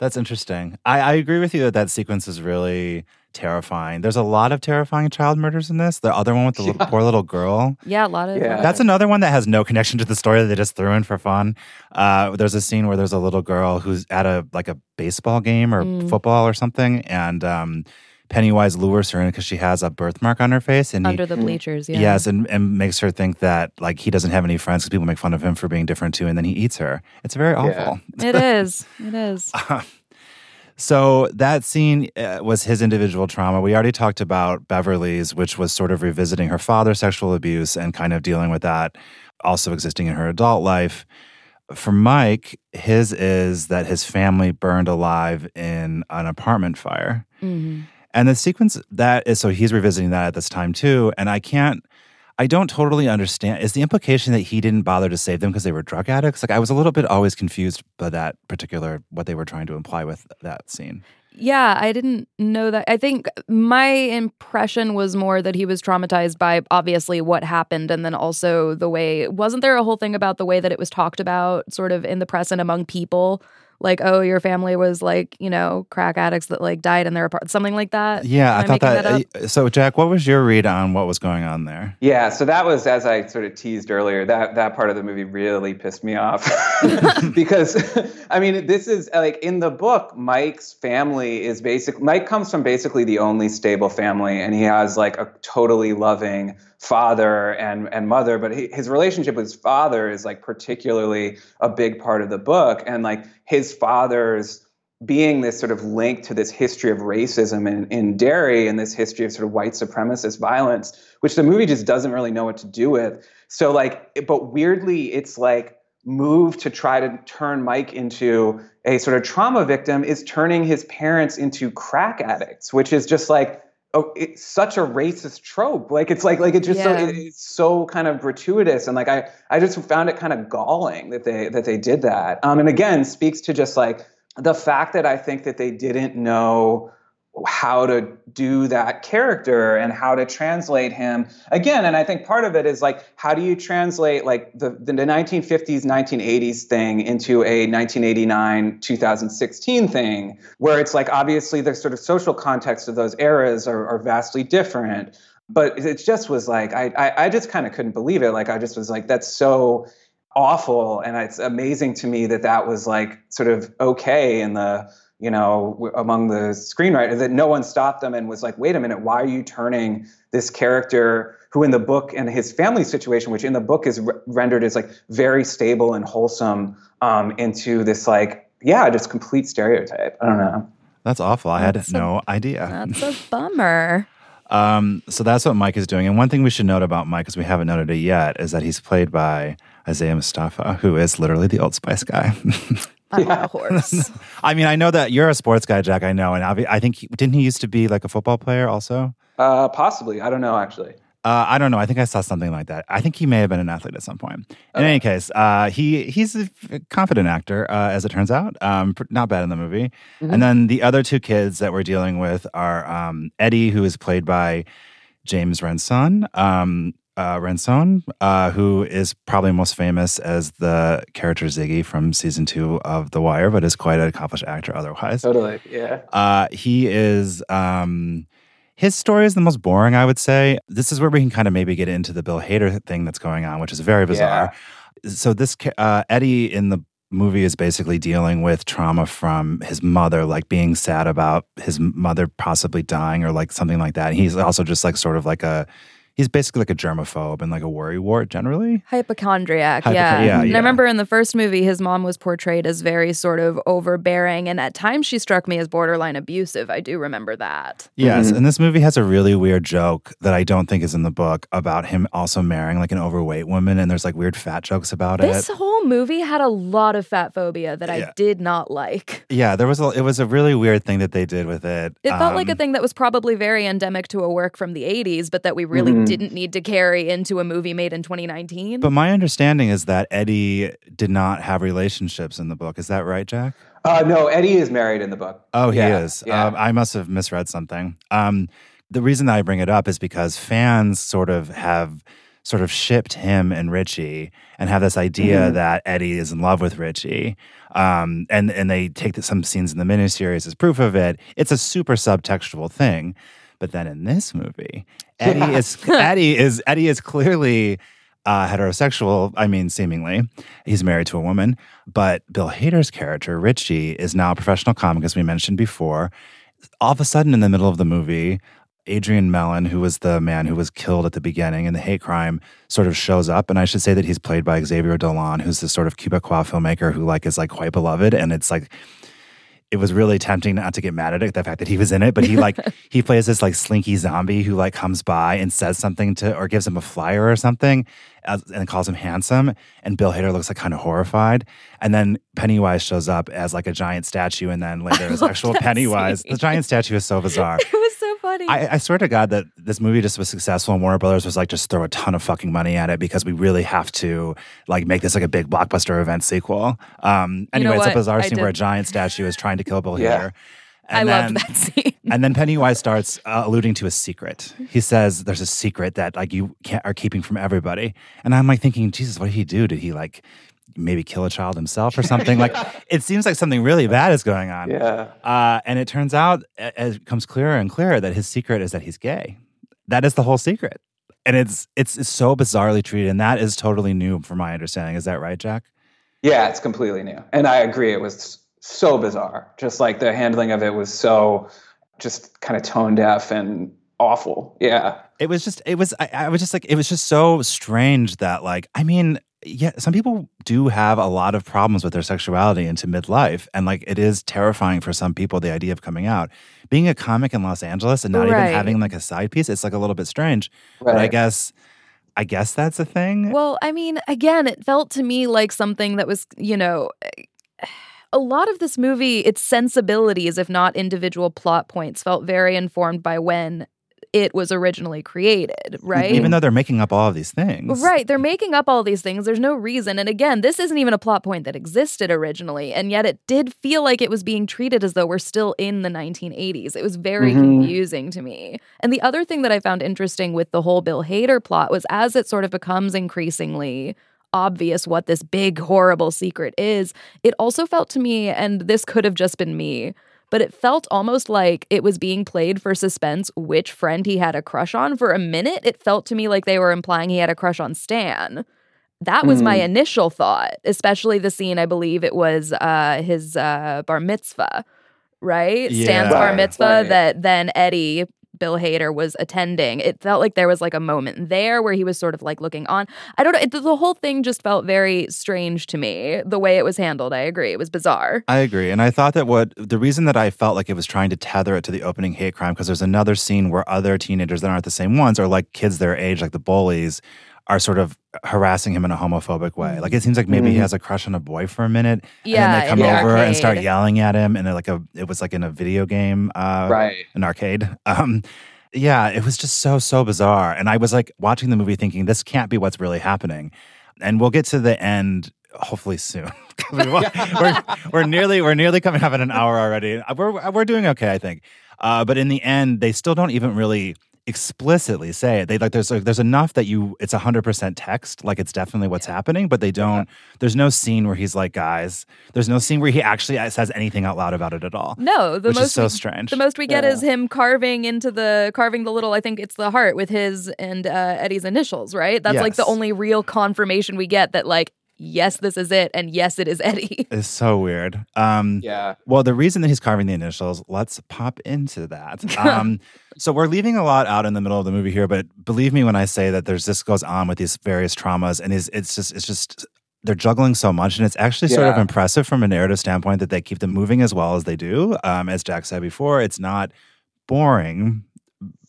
That's interesting. I, I agree with you that that sequence is really terrifying. There's a lot of terrifying child murders in this. The other one with the little, poor little girl. Yeah, a lot of Yeah. That's another one that has no connection to the story that they just threw in for fun. Uh, there's a scene where there's a little girl who's at a like a baseball game or Mm. football or something, and um, Pennywise lures her in because she has a birthmark on her face, and he, under the bleachers. Yeah. Yes, and, and makes her think that like he doesn't have any friends because people make fun of him for being different too, and then he eats her. It's very awful. it is. It is. So that scene uh, was his individual trauma. We already talked about Beverly's, which was sort of revisiting her father's sexual abuse and kind of dealing with that, also existing in her adult life. For Mike, his is that his family burned alive in an apartment fire. Mhm. And the sequence that is so he's revisiting that at this time too. And I can't, I don't totally understand. Is the implication that he didn't bother to save them because they were drug addicts? Like I was a little bit always confused by that particular what they were trying to imply with that scene. Yeah, I didn't know that. I think my impression was more that he was traumatized by obviously what happened and then also the way wasn't there a whole thing about the way that it was talked about sort of in the press and among people like oh your family was like, you know, crack addicts that like died in their apartment something like that. Yeah, Am I thought making that. uh, so, Jack, what was your read on what was going on there? Yeah, so that was as I sort of teased earlier. That that part of the movie really pissed me off because I mean, this is like in the book. Mike's family is basic. Mike comes from basically the only stable family, and he has like a totally loving father and and mother. But he, his relationship with his father is like particularly a big part of the book, and like his father's being this sort of link to this history of racism in, in Derry and this history of sort of white supremacist violence, which the movie just doesn't really know what to do with. So like, but weirdly, it's like move to try to turn Mike into a sort of trauma victim is turning his parents into crack addicts, which is just like oh, it's such a racist trope. Like it's like like it's just Yeah. so it, it's so kind of gratuitous, and like I I just found it kind of galling that they that they did that. Um, and again, speaks to just like the fact that I think that they didn't know how to do that character and how to translate him. Again and i think part of it is like how do you translate like the, the 1950s 1980s thing into a 1989 2016 thing where it's like obviously the sort of social context of those eras are, are vastly different. But it just was like i i, I just kind of couldn't believe it. Like i just was like that's so awful. And it's amazing to me that that was like sort of okay in the you know among the screenwriters that no one stopped them and was like wait a minute why are you turning this character who in the book and his family situation which in the book is re- rendered as like very stable and wholesome um, into this like yeah just complete stereotype i don't know That's awful. I had a- no idea. That's a bummer. Um, so that's what Mike is doing. And one thing we should note about Mike, because we haven't noted it yet, is that he's played by Isaiah Mustafa, who is literally the Old Spice guy. I'm on a horse. I mean, I know that you're a sports guy, Jack. I know, and obvi- I think he, didn't he used to be like a football player also? uh, possibly i don't know actually Uh, I don't know. I think I saw something like that. I think he may have been an athlete at some point. In any case, uh, he he's a confident actor, uh, as it turns out. Um, not bad in the movie. And then the other two kids that we're dealing with are um, Eddie, who is played by James Ransone. Um, uh, Ransone, uh, who is probably most famous as the character Ziggy from season two of The Wire, but is quite an accomplished actor otherwise. Totally. Yeah. Uh, he is. Um, his story is the most boring, I would say. This is where we can kind of maybe get into the Bill Hader thing that's going on, which is very bizarre. So this uh, Eddie in the movie is basically dealing with trauma from his mother, like being sad about his mother possibly dying or like something like that. He's also just like sort of like a he's basically like a germaphobe and like a worry wart generally. Hypochondriac, Hypochon- yeah. yeah, And yeah. I remember in the first movie, his mom was portrayed as very sort of overbearing, and at times she struck me as borderline abusive. I do remember that. Yes, Mhm. and this movie has a really weird joke that I don't think is in the book about him also marrying like an overweight woman, and there's like weird fat jokes about This it. This whole movie had a lot of fat phobia that I did not like. Yeah, there was a it was a really weird thing that they did with it. It felt like a Um, thing that was probably very endemic to a work from the 80s, but that we really Mhm. Didn't need to carry into a movie made in 2019. But my understanding is that Eddie did not have relationships in the book. Is that right, Jack? Uh, no, Eddie is married in the book. Oh, he Yeah, is. yeah. Um, I must have misread something. Um, the reason that I bring it up is because fans sort of have sort of shipped him and Richie and have this idea Mhm. that Eddie is in love with Richie. Um, and, and they take the, some scenes in the miniseries as proof of it. It's a super subtextual thing. But then in this movie, Eddie Yeah. is Eddie is Eddie is clearly uh, heterosexual. I mean, seemingly, he's married to a woman. But Bill Hader's character, Richie, is now a professional comic, as we mentioned before. All of a sudden, in the middle of the movie, Adrian Mellon, who was the man who was killed at the beginning in the hate crime, sort of shows up. And I should say that he's played by Xavier Dolan, who's this sort of Quebecois filmmaker who like is like quite beloved. And it's like it was really tempting not to get mad at it, the fact that he was in it. But he like he plays this like slinky zombie who like comes by and says something to or gives him a flyer or something as, and calls him handsome. And Bill Hader looks like kind of horrified. And then Pennywise shows up as like a giant statue, and then later as actual Pennywise. scene. The giant statue is so bizarre. it was so funny. I, I swear to God that this movie just was successful and Warner Brothers was like, just throw a ton of fucking money at it because we really have to like make this like a big blockbuster event sequel. Um, You know anyway, it's a bizarre I scene where a giant statue is trying to kill Bill Yeah. Hader. I And loved then- that scene. and then Pennywise starts uh, alluding to a secret. He says there's a secret that like you can't, are keeping from everybody. And I'm like thinking, Jesus, what did he do? Did he like maybe kill a child himself or something? like it seems like something really bad is going on. Yeah. Uh, and it turns out, as it becomes clearer and clearer, that his secret is that he's gay. That is the whole secret. And it's, it's it's so bizarrely treated, and that is totally new from my understanding. Is that right, Jack? Yeah, it's completely new. And I agree. It was so bizarre. Just like the handling of it was so just kind of tone deaf and awful. Yeah. It was just, it was, I, I was just like, it was just so strange that, like, I mean, yeah, some people do have a lot of problems with their sexuality into midlife. And like, it is terrifying for some people, the idea of coming out. Being a comic in Los Angeles and not Right. even having like a side piece, it's like a little bit strange. But I guess, I guess that's a thing. Well, I mean, again, it felt to me like something that was, you know, eh, a lot of this movie, its sensibilities, if not individual plot points, felt very informed by when it was originally created, right? Even though they're making up all of these things. Right, they're making up all these things. There's no reason. And again, this isn't even a plot point that existed originally, and yet it did feel like it was being treated as though we're still in the 1980s. It was very Mhm. confusing to me. And the other thing that I found interesting with the whole Bill Hader plot was as it sort of becomes increasingly obvious what this big horrible secret is, it also felt to me and this could have just been me, but it felt almost like it was being played for suspense which friend he had a crush on. For a minute, it felt to me like they were implying he had a crush on Stan. That was my Mhm. initial thought, especially the scene, I believe it was uh, his uh, bar mitzvah, right? Stan's bar mitzvah right. that then Eddie, Bill Hader, was attending. It felt like there was like a moment there where he was sort of like looking on. I don't know. It, the whole thing just felt very strange to me, the way it was handled. I agree. It was bizarre. I agree. And I thought that what the reason that I felt like it was trying to tether it to the opening hate crime, because there's another scene where other teenagers that aren't the same ones are like kids their age, like the bullies, are sort of harassing him in a homophobic way. Like it seems like maybe he Mhm. has a crush on a boy for a minute. Yeah, And then they come in the over and start yelling at him and like a it was like in a video game uh Right. an arcade. Um yeah, it was just so so bizarre. And I was like watching the movie thinking this can't be what's really happening. And we'll get to the end hopefully soon. We will- we're, we're nearly we're nearly coming up in an hour already. We're we're doing okay, I think. Uh, but in the end, they still don't even really explicitly say it. They like there's there's enough that you it's hundred percent text, like it's definitely what's happening, but they don't. There's no scene where he's like, guys. There's no scene where he actually says anything out loud about it at all. No, the which most is so we, strange. The most we get Yeah. is him carving into the carving the little. I think it's the heart with his and uh, Eddie's initials. Right. That's like the only real confirmation we get that like yes, this is it, and yes, it is Eddie. It's so weird. Um, Yeah. Well, the reason that he's carving the initials, let's pop into that. Um, so we're leaving a lot out in the middle of the movie here, but believe me when I say that there's this goes on with these various traumas, and is it's just it's just they're juggling so much, and it's actually sort of impressive from a narrative standpoint that they keep them moving as well as they do. Um, as Jack said before, it's not boring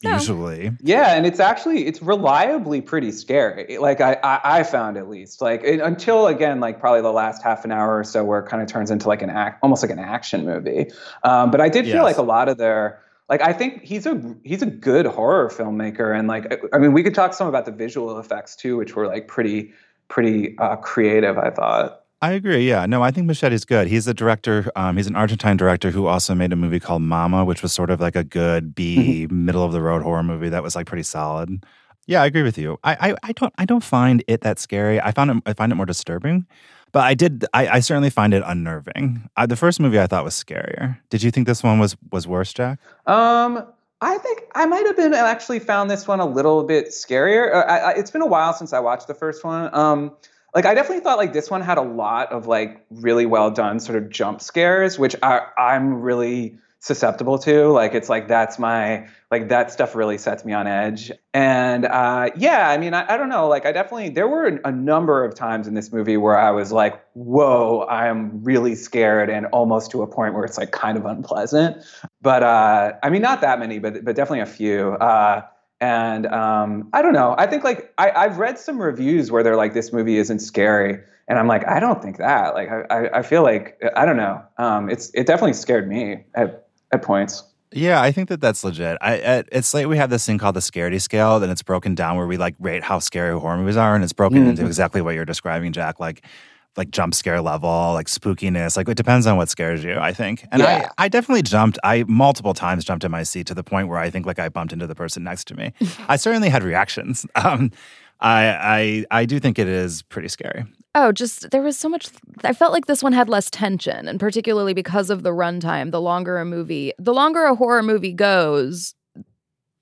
No. usually. Yeah, and it's actually it's reliably pretty scary. Like I I, I found at least like it, until again like probably the last half an hour or so where it kind of turns into like an act almost like an action movie. Um, but I did feel like a lot of their like I think he's a he's a good horror filmmaker and like I mean we could talk some about the visual effects too, which were like pretty pretty uh, creative. I thought. I agree. Yeah. No, I think Muschietti's good. He's a director. Um, he's an Argentine director who also made a movie called Mama, which was sort of like a good B middle of the road horror movie that was like pretty solid. Yeah, I agree with you. I, I, I don't I don't find it that scary. I found it I find it more disturbing. But I did I, I certainly find it unnerving. I, the first movie I thought was scarier. Did you think this one was was worse, Jack? Um, I think I might have been actually found this one a little bit scarier. Uh, I, I, it's been a while since I watched the first one. Um, like I definitely thought like this one had a lot of like really well done sort of jump scares, which I, I'm really susceptible to. Like it's like that's my like that stuff really sets me on edge. And uh, yeah, I mean I, I don't know. Like I definitely there were a number of times in this movie where I was like, whoa, I am really scared, and almost to a point where it's like kind of unpleasant but uh, I mean, not that many, but but definitely a few. Uh, and um, I don't know. I think like I, I've read some reviews where they're like, this movie isn't scary, and I'm like, I don't think that. Like, I, I, I feel like I don't know. Um, it's it definitely scared me at at points. Yeah, I think that that's legit. I at, it's like we have this thing called the Scaredy Scale, and it's broken down where we like rate how scary horror movies are, and it's broken into exactly what you're describing, Jack. Like, like jump scare level, like spookiness. Like it depends on what scares you. I think, and Yeah. I, I definitely jumped. I multiple times jumped in my seat to the point where I think like I bumped into the person next to me. I certainly had reactions. Um, I I I do think it is pretty scary. Oh, just there was so much. I felt like this one had less tension, and particularly because of the runtime. The longer a movie, the longer a horror movie goes,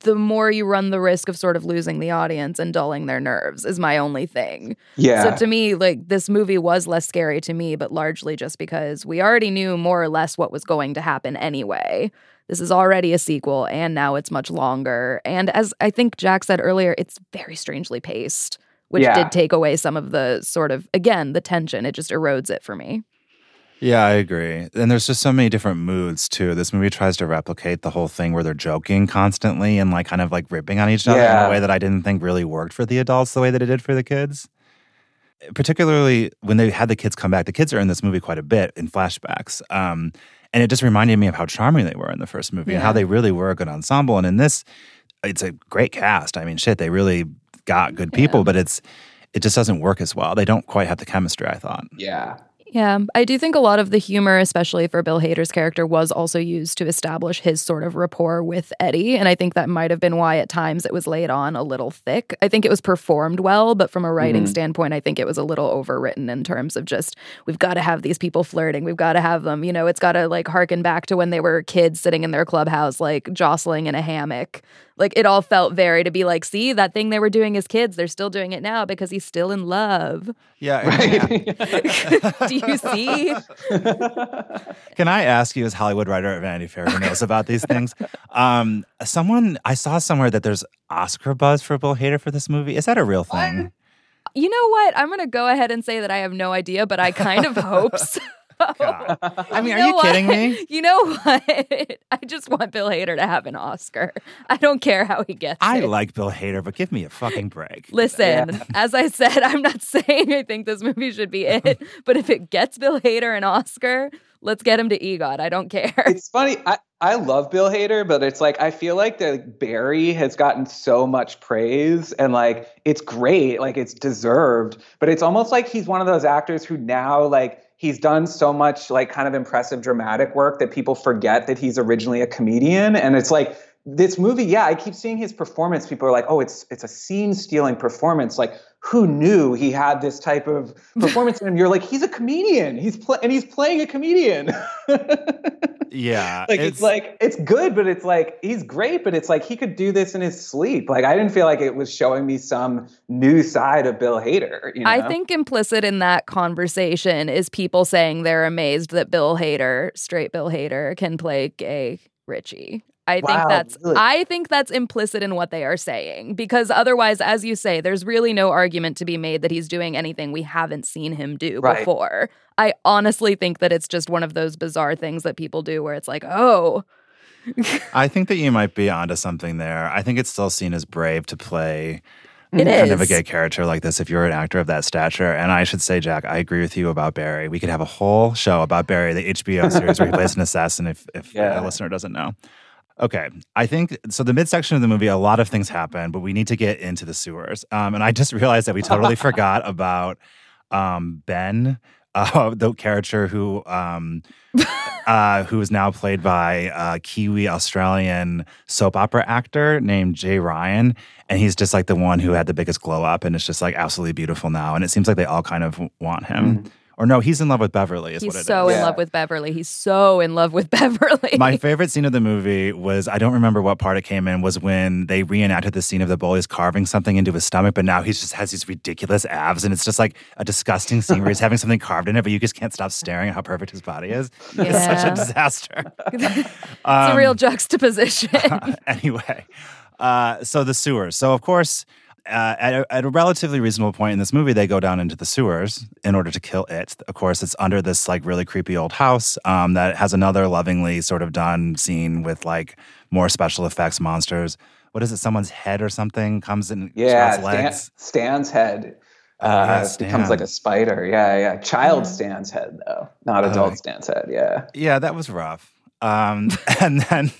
the more you run the risk of sort of losing the audience and dulling their nerves. Is my only thing. Yeah. So to me, like this movie was less scary to me, but largely just because we already knew more or less what was going to happen anyway. This is already a sequel, and now it's much longer. And as I think Jack said earlier, it's very strangely paced, which Yeah. did take away some of the sort of, again, the tension. It just erodes it for me. Yeah, I agree. And there's just so many different moods too. This movie tries to replicate the whole thing where they're joking constantly and like kind of like ripping on each other in a way that I didn't think really worked for the adults the way that it did for the kids. Particularly when they had the kids come back. The kids are in this movie quite a bit in flashbacks. Um, and it just reminded me of how charming they were in the first movie and how they really were a good ensemble. And in this, it's a great cast. I mean, shit, they really got good people, but it's it just doesn't work as well. They don't quite have the chemistry, I thought. yeah. Yeah, I do think a lot of the humor, especially for Bill Hader's character, was also used to establish his sort of rapport with Eddie. And I think that might have been why at times it was laid on a little thick. I think it was performed well, but from a writing Mhm. standpoint, I think it was a little overwritten in terms of just, we've got to have these people flirting. We've got to have them, you know, it's got to like harken back to when they were kids sitting in their clubhouse, like jostling in a hammock. Like it all felt very to be like, see, that thing they were doing as kids, they're still doing it now because he's still in love. Yeah. right. do you see? Can I ask you, as Hollywood writer at Vanity Fair who knows about these things, um, someone I saw somewhere that there's Oscar buzz for Bill Hader for this movie. Is that a real thing? You know what? I'm going to go ahead and say that I have no idea, but I kind of hope so. God. I mean, You are know you kidding me? You know what? I just want Bill Hader to have an Oscar. I don't care how he gets I it. like Bill Hader, but give me a fucking break. Listen, as I said, I'm not saying I think this movie should be it, but if it gets Bill Hader an Oscar, let's get him to EGOT. I don't care. It's funny. I, I love Bill Hader, but it's like I feel like that Barry has gotten so much praise and like it's great, like it's deserved. But it's almost like he's one of those actors who now like he's done so much like kind of impressive dramatic work that people forget that he's originally a comedian. And it's like this movie, yeah, I keep seeing his performance. People are like, "Oh, it's it's a scene stealing performance." Like, who knew he had this type of performance in him? You're like, he's a comedian. He's pl- and he's playing a comedian. yeah, like it's, it's, like it's good, but it's like he's great, but it's like he could do this in his sleep. Like I didn't feel like it was showing me some new side of Bill Hader. You know? I think implicit in that conversation is people saying they're amazed that Bill Hader, straight Bill Hader, can play gay Richie. I wow, think that's really? I think that's implicit in what they are saying because otherwise as you say there's really no argument to be made that he's doing anything we haven't seen him do right. before. I honestly think that it's just one of those bizarre things that people do where it's like, "Oh, I think that you might be onto something there. I think it's still seen as brave to play it kind is. of a gay character like this if you're an actor of that stature. And I should say, Jack, I agree with you about Barry. We could have a whole show about Barry, the HBO series where he plays an assassin if, if yeah. a listener doesn't know. Okay. I think so. The midsection of the movie, a lot of things happen, but we need to get into the sewers. Um, and I just realized that we totally forgot about um, Ben, uh, the character who um, uh, who is now played by a Kiwi Australian soap opera actor named Jay Ryan. And he's just like the one who had the biggest glow up and it's just like absolutely beautiful now. And it seems like they all kind of want him. Mm. Or no, he's in love with Beverly. Is he's what it so is. in yeah. love with Beverly. He's so in love with Beverly. My favorite scene of the movie was I don't remember what part it came in was when they reenacted the scene of the bullies carving something into his stomach, but now he just has these ridiculous abs, and it's just like a disgusting scene where he's having something carved in it, but you just can't stop staring at how perfect his body is. Yeah. It's such a disaster. it's um, a real um, juxtaposition. anyway, uh, so the sewers. So of course uh, at, a, at, a, relatively reasonable point in this movie, they go down into the sewers in order to kill it. Of course, it's under this like really creepy old house um, that has another lovingly sort of done scene with like more special effects monsters. What is it? Someone's head or something comes in. Yeah, Stan, Stan's head uh, oh, yeah, Stan. becomes like a spider. Yeah, yeah. Child Stan's head though, not adult uh, Stan's head. Yeah. Yeah, that was rough. Um, and then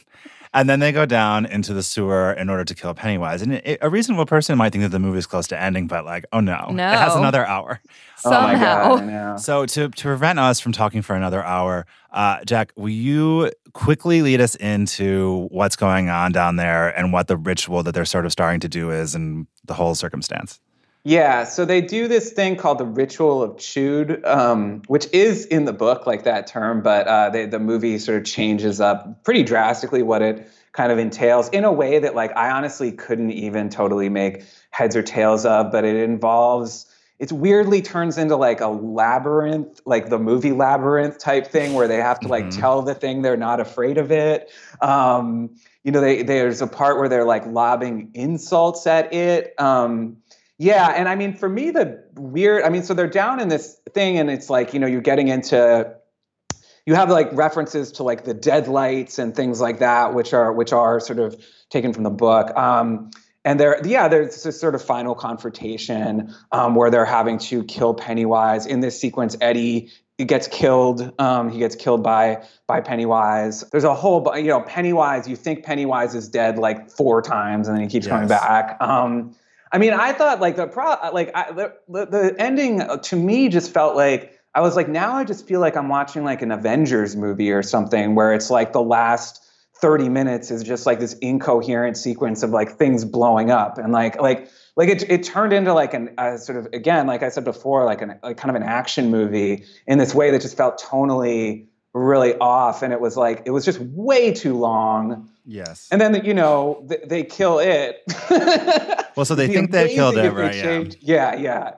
and then they go down into the sewer in order to kill Pennywise. And it, a reasonable person might think that the movie is close to ending, but like, oh no, no. it has another hour. Somehow. Oh so to, to prevent us from talking for another hour, uh, Jack, will you quickly lead us into what's going on down there and what the ritual that they're sort of starting to do is and the whole circumstance? Yeah, so they do this thing called the ritual of Chüd, um, which is in the book, like that term, but uh, they, the movie sort of changes up pretty drastically what it kind of entails in a way that, like, I honestly couldn't even totally make heads or tails of, but it involves. It weirdly turns into like a labyrinth, like the movie labyrinth type thing, where they have to like mm-hmm. tell the thing they're not afraid of it. Um, you know, they, there's a part where they're like lobbing insults at it. Um, yeah, and I mean, for me, the weird. I mean, so they're down in this thing, and it's like you know, you're getting into. You have like references to like the deadlights and things like that, which are which are sort of taken from the book. Um, and there, yeah, there's this sort of final confrontation um, where they're having to kill Pennywise. In this sequence, Eddie gets killed. Um, he gets killed by by Pennywise. There's a whole, you know, Pennywise. You think Pennywise is dead like four times, and then he keeps yes. coming back. Um, I mean, I thought like the pro, like I, the, the ending to me just felt like I was like, now I just feel like I'm watching like an Avengers movie or something where it's like the last 30 minutes is just like this incoherent sequence of like things blowing up. And like like like it, it turned into like an a sort of again like I said before like an like kind of an action movie in this way that just felt tonally really off and it was like it was just way too long Yes. And then you know they, they kill it. well, so they the think they killed him, right? Yeah. yeah, yeah,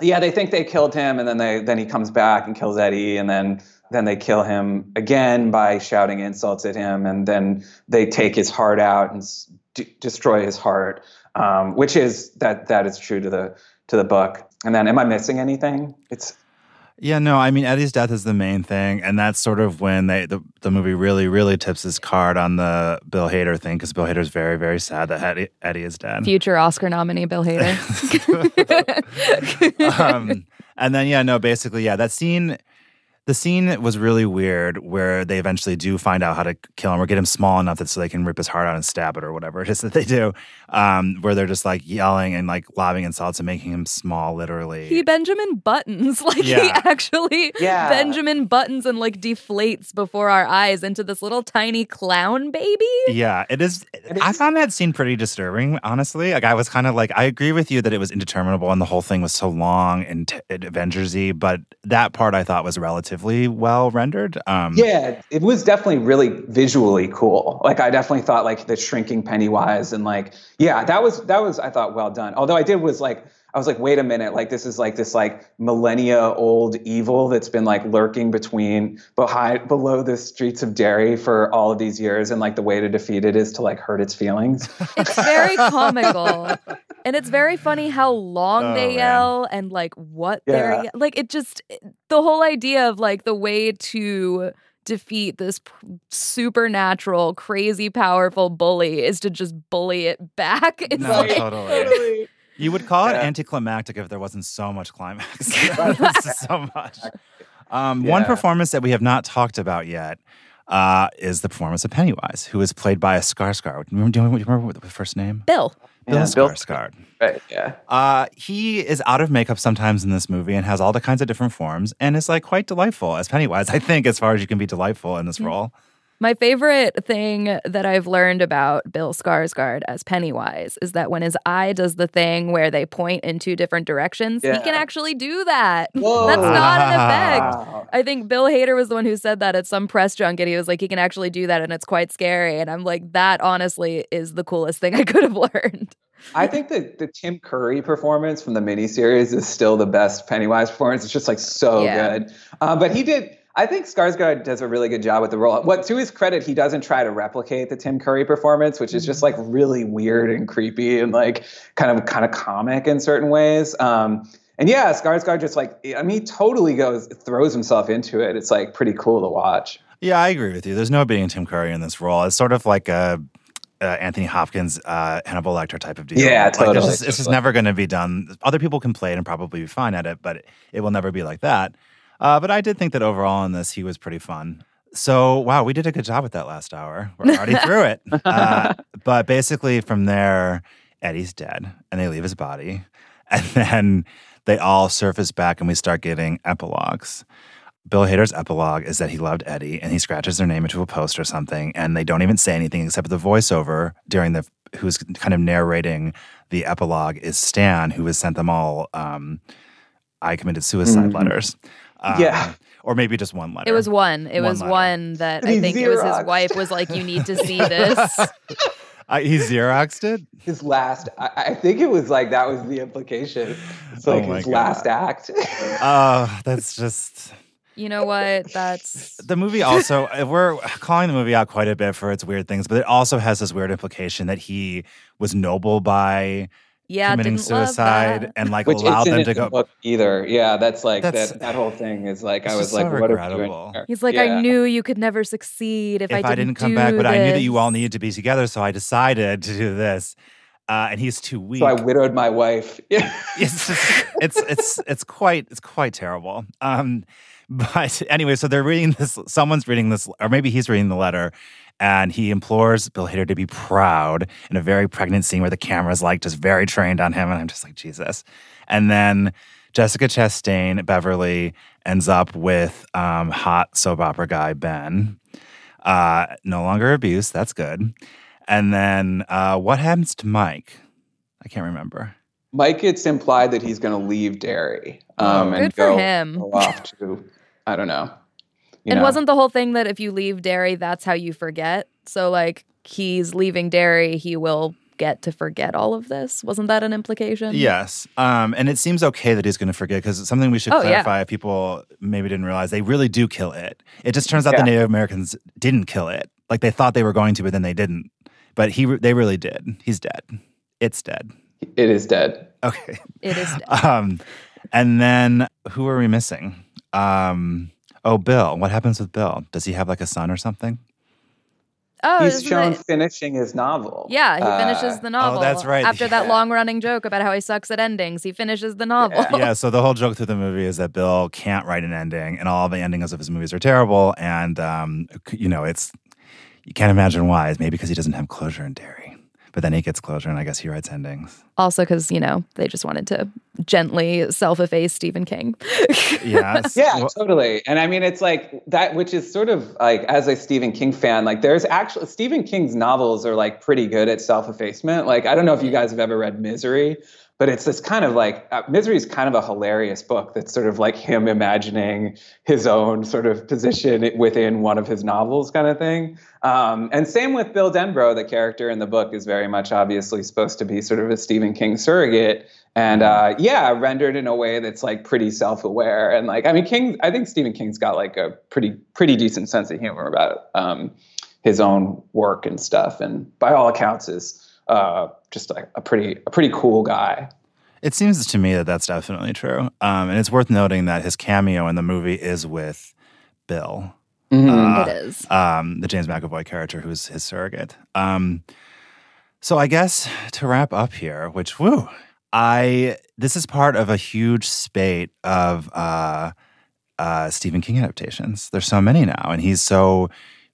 yeah. They think they killed him, and then they then he comes back and kills Eddie, and then then they kill him again by shouting insults at him, and then they take his heart out and d- destroy his heart, um, which is that that is true to the to the book. And then, am I missing anything? It's yeah, no, I mean Eddie's death is the main thing, and that's sort of when they the, the movie really really tips his card on the Bill Hader thing because Bill Hader's very very sad that Eddie, Eddie is dead. Future Oscar nominee Bill Hader. um, and then yeah, no, basically yeah, that scene The scene was really weird where they eventually do find out how to kill him or get him small enough that so they can rip his heart out and stab it or whatever it is that they do. Um, where they're just like yelling and like lobbing insults and making him small, literally. He Benjamin Buttons. Like he actually Yeah. Benjamin Buttons and like deflates before our eyes into this little tiny clown baby. Yeah, it is. I found that scene pretty disturbing, honestly. Like, I was kind of like, I agree with you that it was indeterminable and the whole thing was so long and t- Avengers y, but that part I thought was relatively well rendered. Um, Yeah, it was definitely really visually cool. Like I definitely thought like the shrinking Pennywise and like yeah, that was that was I thought well done. Although I did was like I was like wait a minute, like this is like this like millennia old evil that's been like lurking between behind below the streets of Derry for all of these years and like the way to defeat it is to like hurt its feelings. It's very comical. And it's very funny how long Oh, they man. yell and like what they're Yeah. ye- like it just the whole idea of like the way to defeat this p- supernatural crazy powerful bully is to just bully it back. It's No, like totally. You would call it Yeah. anticlimactic if there wasn't so much climax. So much. Um, One performance that we have not talked about yet uh, is the performance of Pennywise, who is played by a Skarsgård. Do you remember, do you remember what the first name? Bill. Bill Yeah, Bill- Skarsgård. Right, yeah. Uh, he is out of makeup sometimes in this movie and has all the kinds of different forms and is like quite delightful as Pennywise. I think as far as you can be delightful in this role. My favorite thing that I've learned about Bill Skarsgård as Pennywise is that when his eye does the thing where they point in two different directions, he can actually do that. Whoa. That's not an effect. I think Bill Hader was the one who said that at some press junket. He was like, he can actually do that and it's quite scary. And I'm like, that honestly is the coolest thing I could have learned. I think that the Tim Curry performance from the miniseries is still the best Pennywise performance. It's just like so Yeah. good. Uh, but he did. I think Skarsgård does a really good job with the role. What to his credit, he doesn't try to replicate the Tim Curry performance, which is just like really weird and creepy and like kind of kind of comic in certain ways. Um, and yeah, Skarsgård just like I mean, he totally goes throws himself into it. It's like pretty cool to watch. Yeah, I agree with you. There's no beating Tim Curry in this role. It's sort of like a uh, Anthony Hopkins, uh, Hannibal Lecter type of deal. Yeah, totally, it's just, it's just never going to be done. Other people can play it and probably be fine at it, but it, it will never be like that. Uh, but I did think that overall in this, he was pretty fun. So, wow, we did a good job with that last hour. We're already through it. Uh, but basically, from there, Eddie's dead and they leave his body. And then they all surface back and we start getting epilogues. Bill Hader's epilogue is that he loved Eddie and he scratches their name into a post or something, and they don't even say anything except the voiceover during the who's kind of narrating the epilogue is Stan, who has sent them all um, I committed suicide Mhm. letters. Um, Yeah. Or maybe just one letter. It was one. It One was letter. one that I think it was his wife was like, you need to see this. Uh, he Xeroxed it? His last, I, I think it was like that was the implication. It's Oh like my his God. last act. Oh, that's just. You know what? That's The movie also, we're calling the movie out quite a bit for its weird things, but it also has this weird implication that he was noble by yeah, committing suicide and like Which allowed them to go. book either. Yeah, that's like That's- that. That whole thing is like I was just like, so what are we regrettable. doing? here? He's like, Yeah. I knew you could never succeed if, if I didn't, come do back, but I knew that you all needed to be together, so I decided to do this. Uh, and he's too weak. So I widowed my wife. Yeah. it's just- it's it's it's quite it's quite terrible. Um, but anyway, so they're reading this. Someone's reading this, or maybe he's reading the letter, and he implores Bill Hader to be proud in a very pregnant scene where the camera's like just very trained on him, and I'm just like Jesus. And then Jessica Chastain, Beverly ends up with um, hot soap opera guy Ben. Uh, no longer abuse. That's good. And then uh, what happens to Mike? I can't remember. Mike, it's implied that he's going to leave Derry um, and Good for go, him. go off to, I don't know. You and know. wasn't the whole thing that if you leave Derry, that's how you forget? So like he's leaving Derry, he will get to forget all of this. Wasn't that an implication? Yes. Um, and it seems okay that he's going to forget because it's something we should Oh, yeah. clarify if people maybe didn't realize they really do kill it. It just turns out the Native Americans didn't kill it. Like they thought they were going to, but then they didn't. But he, they really did. He's dead. It's dead. It is dead. Okay. It is dead. Um, and then who are we missing? Um, oh, Bill. What happens with Bill? Does he have like a son or something? Oh, he's shown it- finishing his novel. Yeah, he Uh, finishes the novel. Oh, that's right. After that long running joke about how he sucks at endings, he finishes the novel. yeah, so the whole joke through the movie is that Bill can't write an ending, and all the endings of his movies are terrible. And um, you know, it's you can't imagine why. It's maybe because he doesn't have closure in Derry. But then he gets closure, and I guess he writes endings. Also, because, you know, they just wanted to gently self efface Stephen King. yes. Yeah, Well, totally. And I mean, it's like that, which is sort of like, as a Stephen King fan, like there's actually Stephen King's novels are like pretty good at self effacement. Like, I don't know if you guys have ever read Misery, but it's this kind of like, uh, Misery is kind of a hilarious book that's sort of like him imagining his own sort of position within one of his novels, kind of thing. Um, and same with Bill Denbrough, the character in the book is very much obviously supposed to be sort of a Stephen King surrogate and uh, yeah, rendered in a way that's like pretty self-aware and like I mean, King. I think Stephen King's got like a pretty pretty decent sense of humor about um, his own work and stuff, and by all accounts is uh, just like a pretty a pretty cool guy. It seems to me that that's definitely true. Um, and it's worth noting that his cameo in the movie is with Bill, Uh, it is. um, the James McAvoy character who's his surrogate. Um, so I guess to wrap up here, which woo, I this is part of a huge spate of uh, uh, Stephen King adaptations. There's so many now, and he's so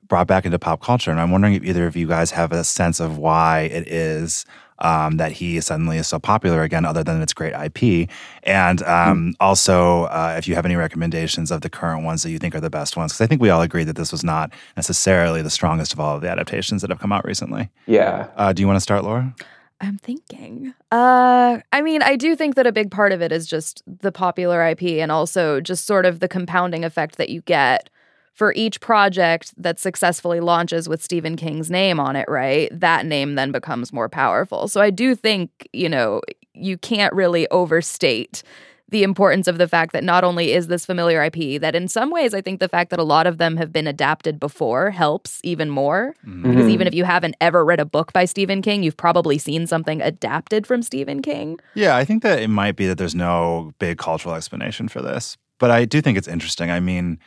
brought back into pop culture. And I'm wondering if either of you guys have a sense of why it is um, that he suddenly is so popular again, other than its great IP. And um, also, uh, if you have any recommendations of the current ones that you think are the best ones, because I think we all agree that this was not necessarily the strongest of all of the adaptations that have come out recently. Yeah, Uh, do you want to start, Laura? I'm thinking. Uh, I mean, I do think that a big part of it is just the popular IP and also just sort of the compounding effect that you get for each project that successfully launches with Stephen King's name on it, right? That name then becomes more powerful. So I do think, you know, you can't really overstate the importance of the fact that not only is this familiar IP, that in some ways I think the fact that a lot of them have been adapted before helps even more. Mm-hmm. Because mm-hmm. even if you haven't ever read a book by Stephen King, you've probably seen something adapted from Stephen King. Yeah, I think that it might be that there's no big cultural explanation for this, but I do think it's interesting. I mean,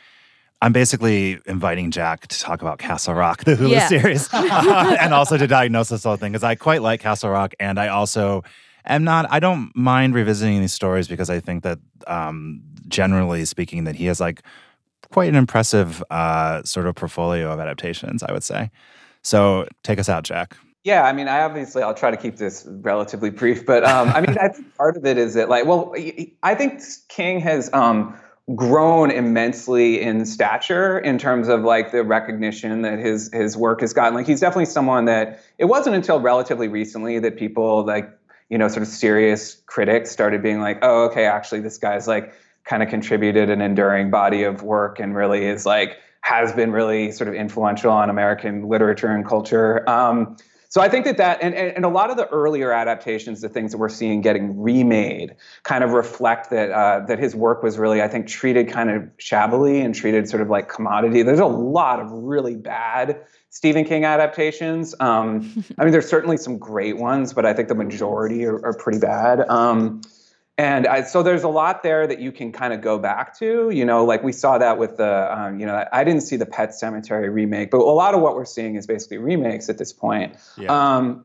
I'm basically inviting Jack to talk about Castle Rock, the Hulu Yeah. series, and also to diagnose this whole thing because I quite like Castle Rock, and I also am not. I don't mind revisiting these stories because I think that, um, generally speaking, that he has like quite an impressive uh, sort of portfolio of adaptations. I would say. So take us out, Jack. Yeah, I mean, I obviously I'll try to keep this relatively brief, but um, I mean, I think part of it is that like, well, I think King has um, grown immensely in stature in terms of like the recognition that his his work has gotten. Like, he's definitely someone that it wasn't until relatively recently that people like you know sort of serious critics started being like, oh, okay, actually, this guy's like kind of contributed an enduring body of work and really is like has been really sort of influential on American literature and culture. Um, so I think that that and, and, a lot of the earlier adaptations, the things that we're seeing getting remade, kind of reflect that uh, that his work was really, I think, treated kind of shabbily and treated sort of like commodity. There's a lot of really bad Stephen King adaptations. Um, I mean, there's certainly some great ones, but I think the majority are, are pretty bad. Um, and I, so there's a lot there that you can kind of go back to, you know, like we saw that with the, um, you know, I didn't see the Pet Sematary remake, but a lot of what we're seeing is basically remakes at this point. Um,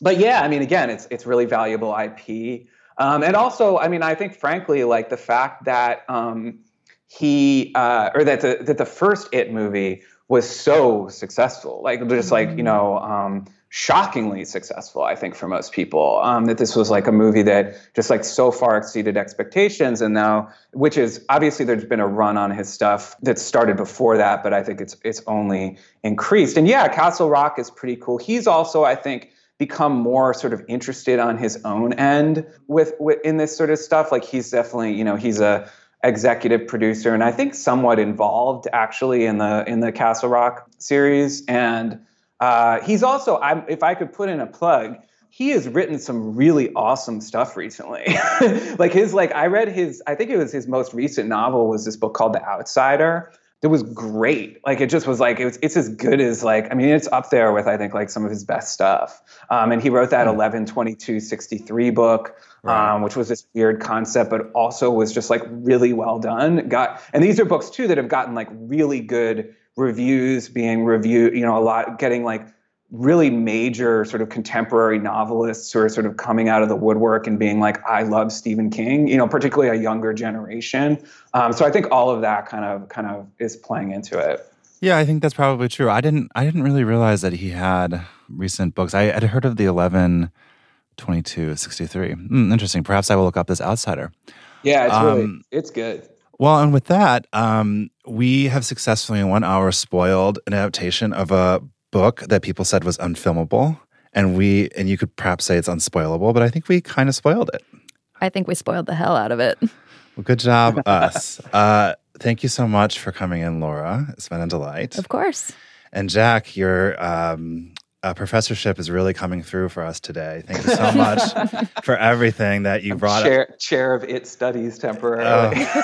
but yeah, I mean, again, it's it's really valuable IP, um, and also, I mean, I think frankly, like the fact that um, he uh, or that the that the first It movie was so successful, like just like you know. Um, shockingly successful i think for most people um, that this was like a movie that just like so far exceeded expectations and now which is obviously there's been a run on his stuff that started before that but i think it's it's only increased. And yeah castle rock is pretty cool. He's also i think become more sort of interested on his own end with, with in this sort of stuff. Like he's definitely you know he's a executive producer and i think somewhat involved actually in the in the castle rock series and uh, he's also, I'm, if I could put in a plug, he has written some really awesome stuff recently. like his, like I read his, I think it was his most recent novel was this book called The Outsider. It was great. Like it just was like it was, it's as good as like I mean it's up there with I think like some of his best stuff. Um, and he wrote that 11 22 63 book, um, which was this weird concept, but also was just like really well done. Got and these are books too that have gotten like really good reviews being reviewed, you know, a lot getting like really major sort of contemporary novelists who are sort of coming out of the woodwork and being like, I love Stephen King, you know, particularly a younger generation. Um, so I think all of that kind of kind of is playing into it. Yeah, I think that's probably true. I didn't I didn't really realize that he had recent books. I had heard of the 11 22 63. Mm, interesting. Perhaps I will look up this outsider. Yeah, it's really Um, it's good. Well, and with that, um, we have successfully in one hour spoiled an adaptation of a book that people said was unfilmable. And we and you could perhaps say it's unspoilable, but I think we kind of spoiled it. I think we spoiled the hell out of it. Well, good job, us. Uh, thank you so much for coming in, Laura. It's been a delight. Of course. And Jack, your um, uh, professorship is really coming through for us today. Thank you so much for everything that you brought up. Chair, chair of it studies temporarily.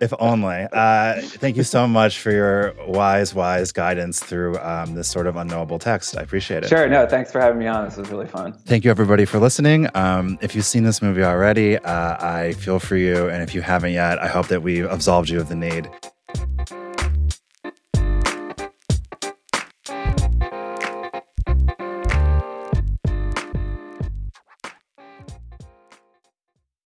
If only. Uh, thank you so much for your wise, wise guidance through um, this sort of unknowable text. I appreciate it. sure. No, thanks for having me on. This was really fun. Thank you, everybody, for listening. Um, if you've seen this movie already, uh, I feel for you. And if you haven't yet, I hope that we've absolved you of the need.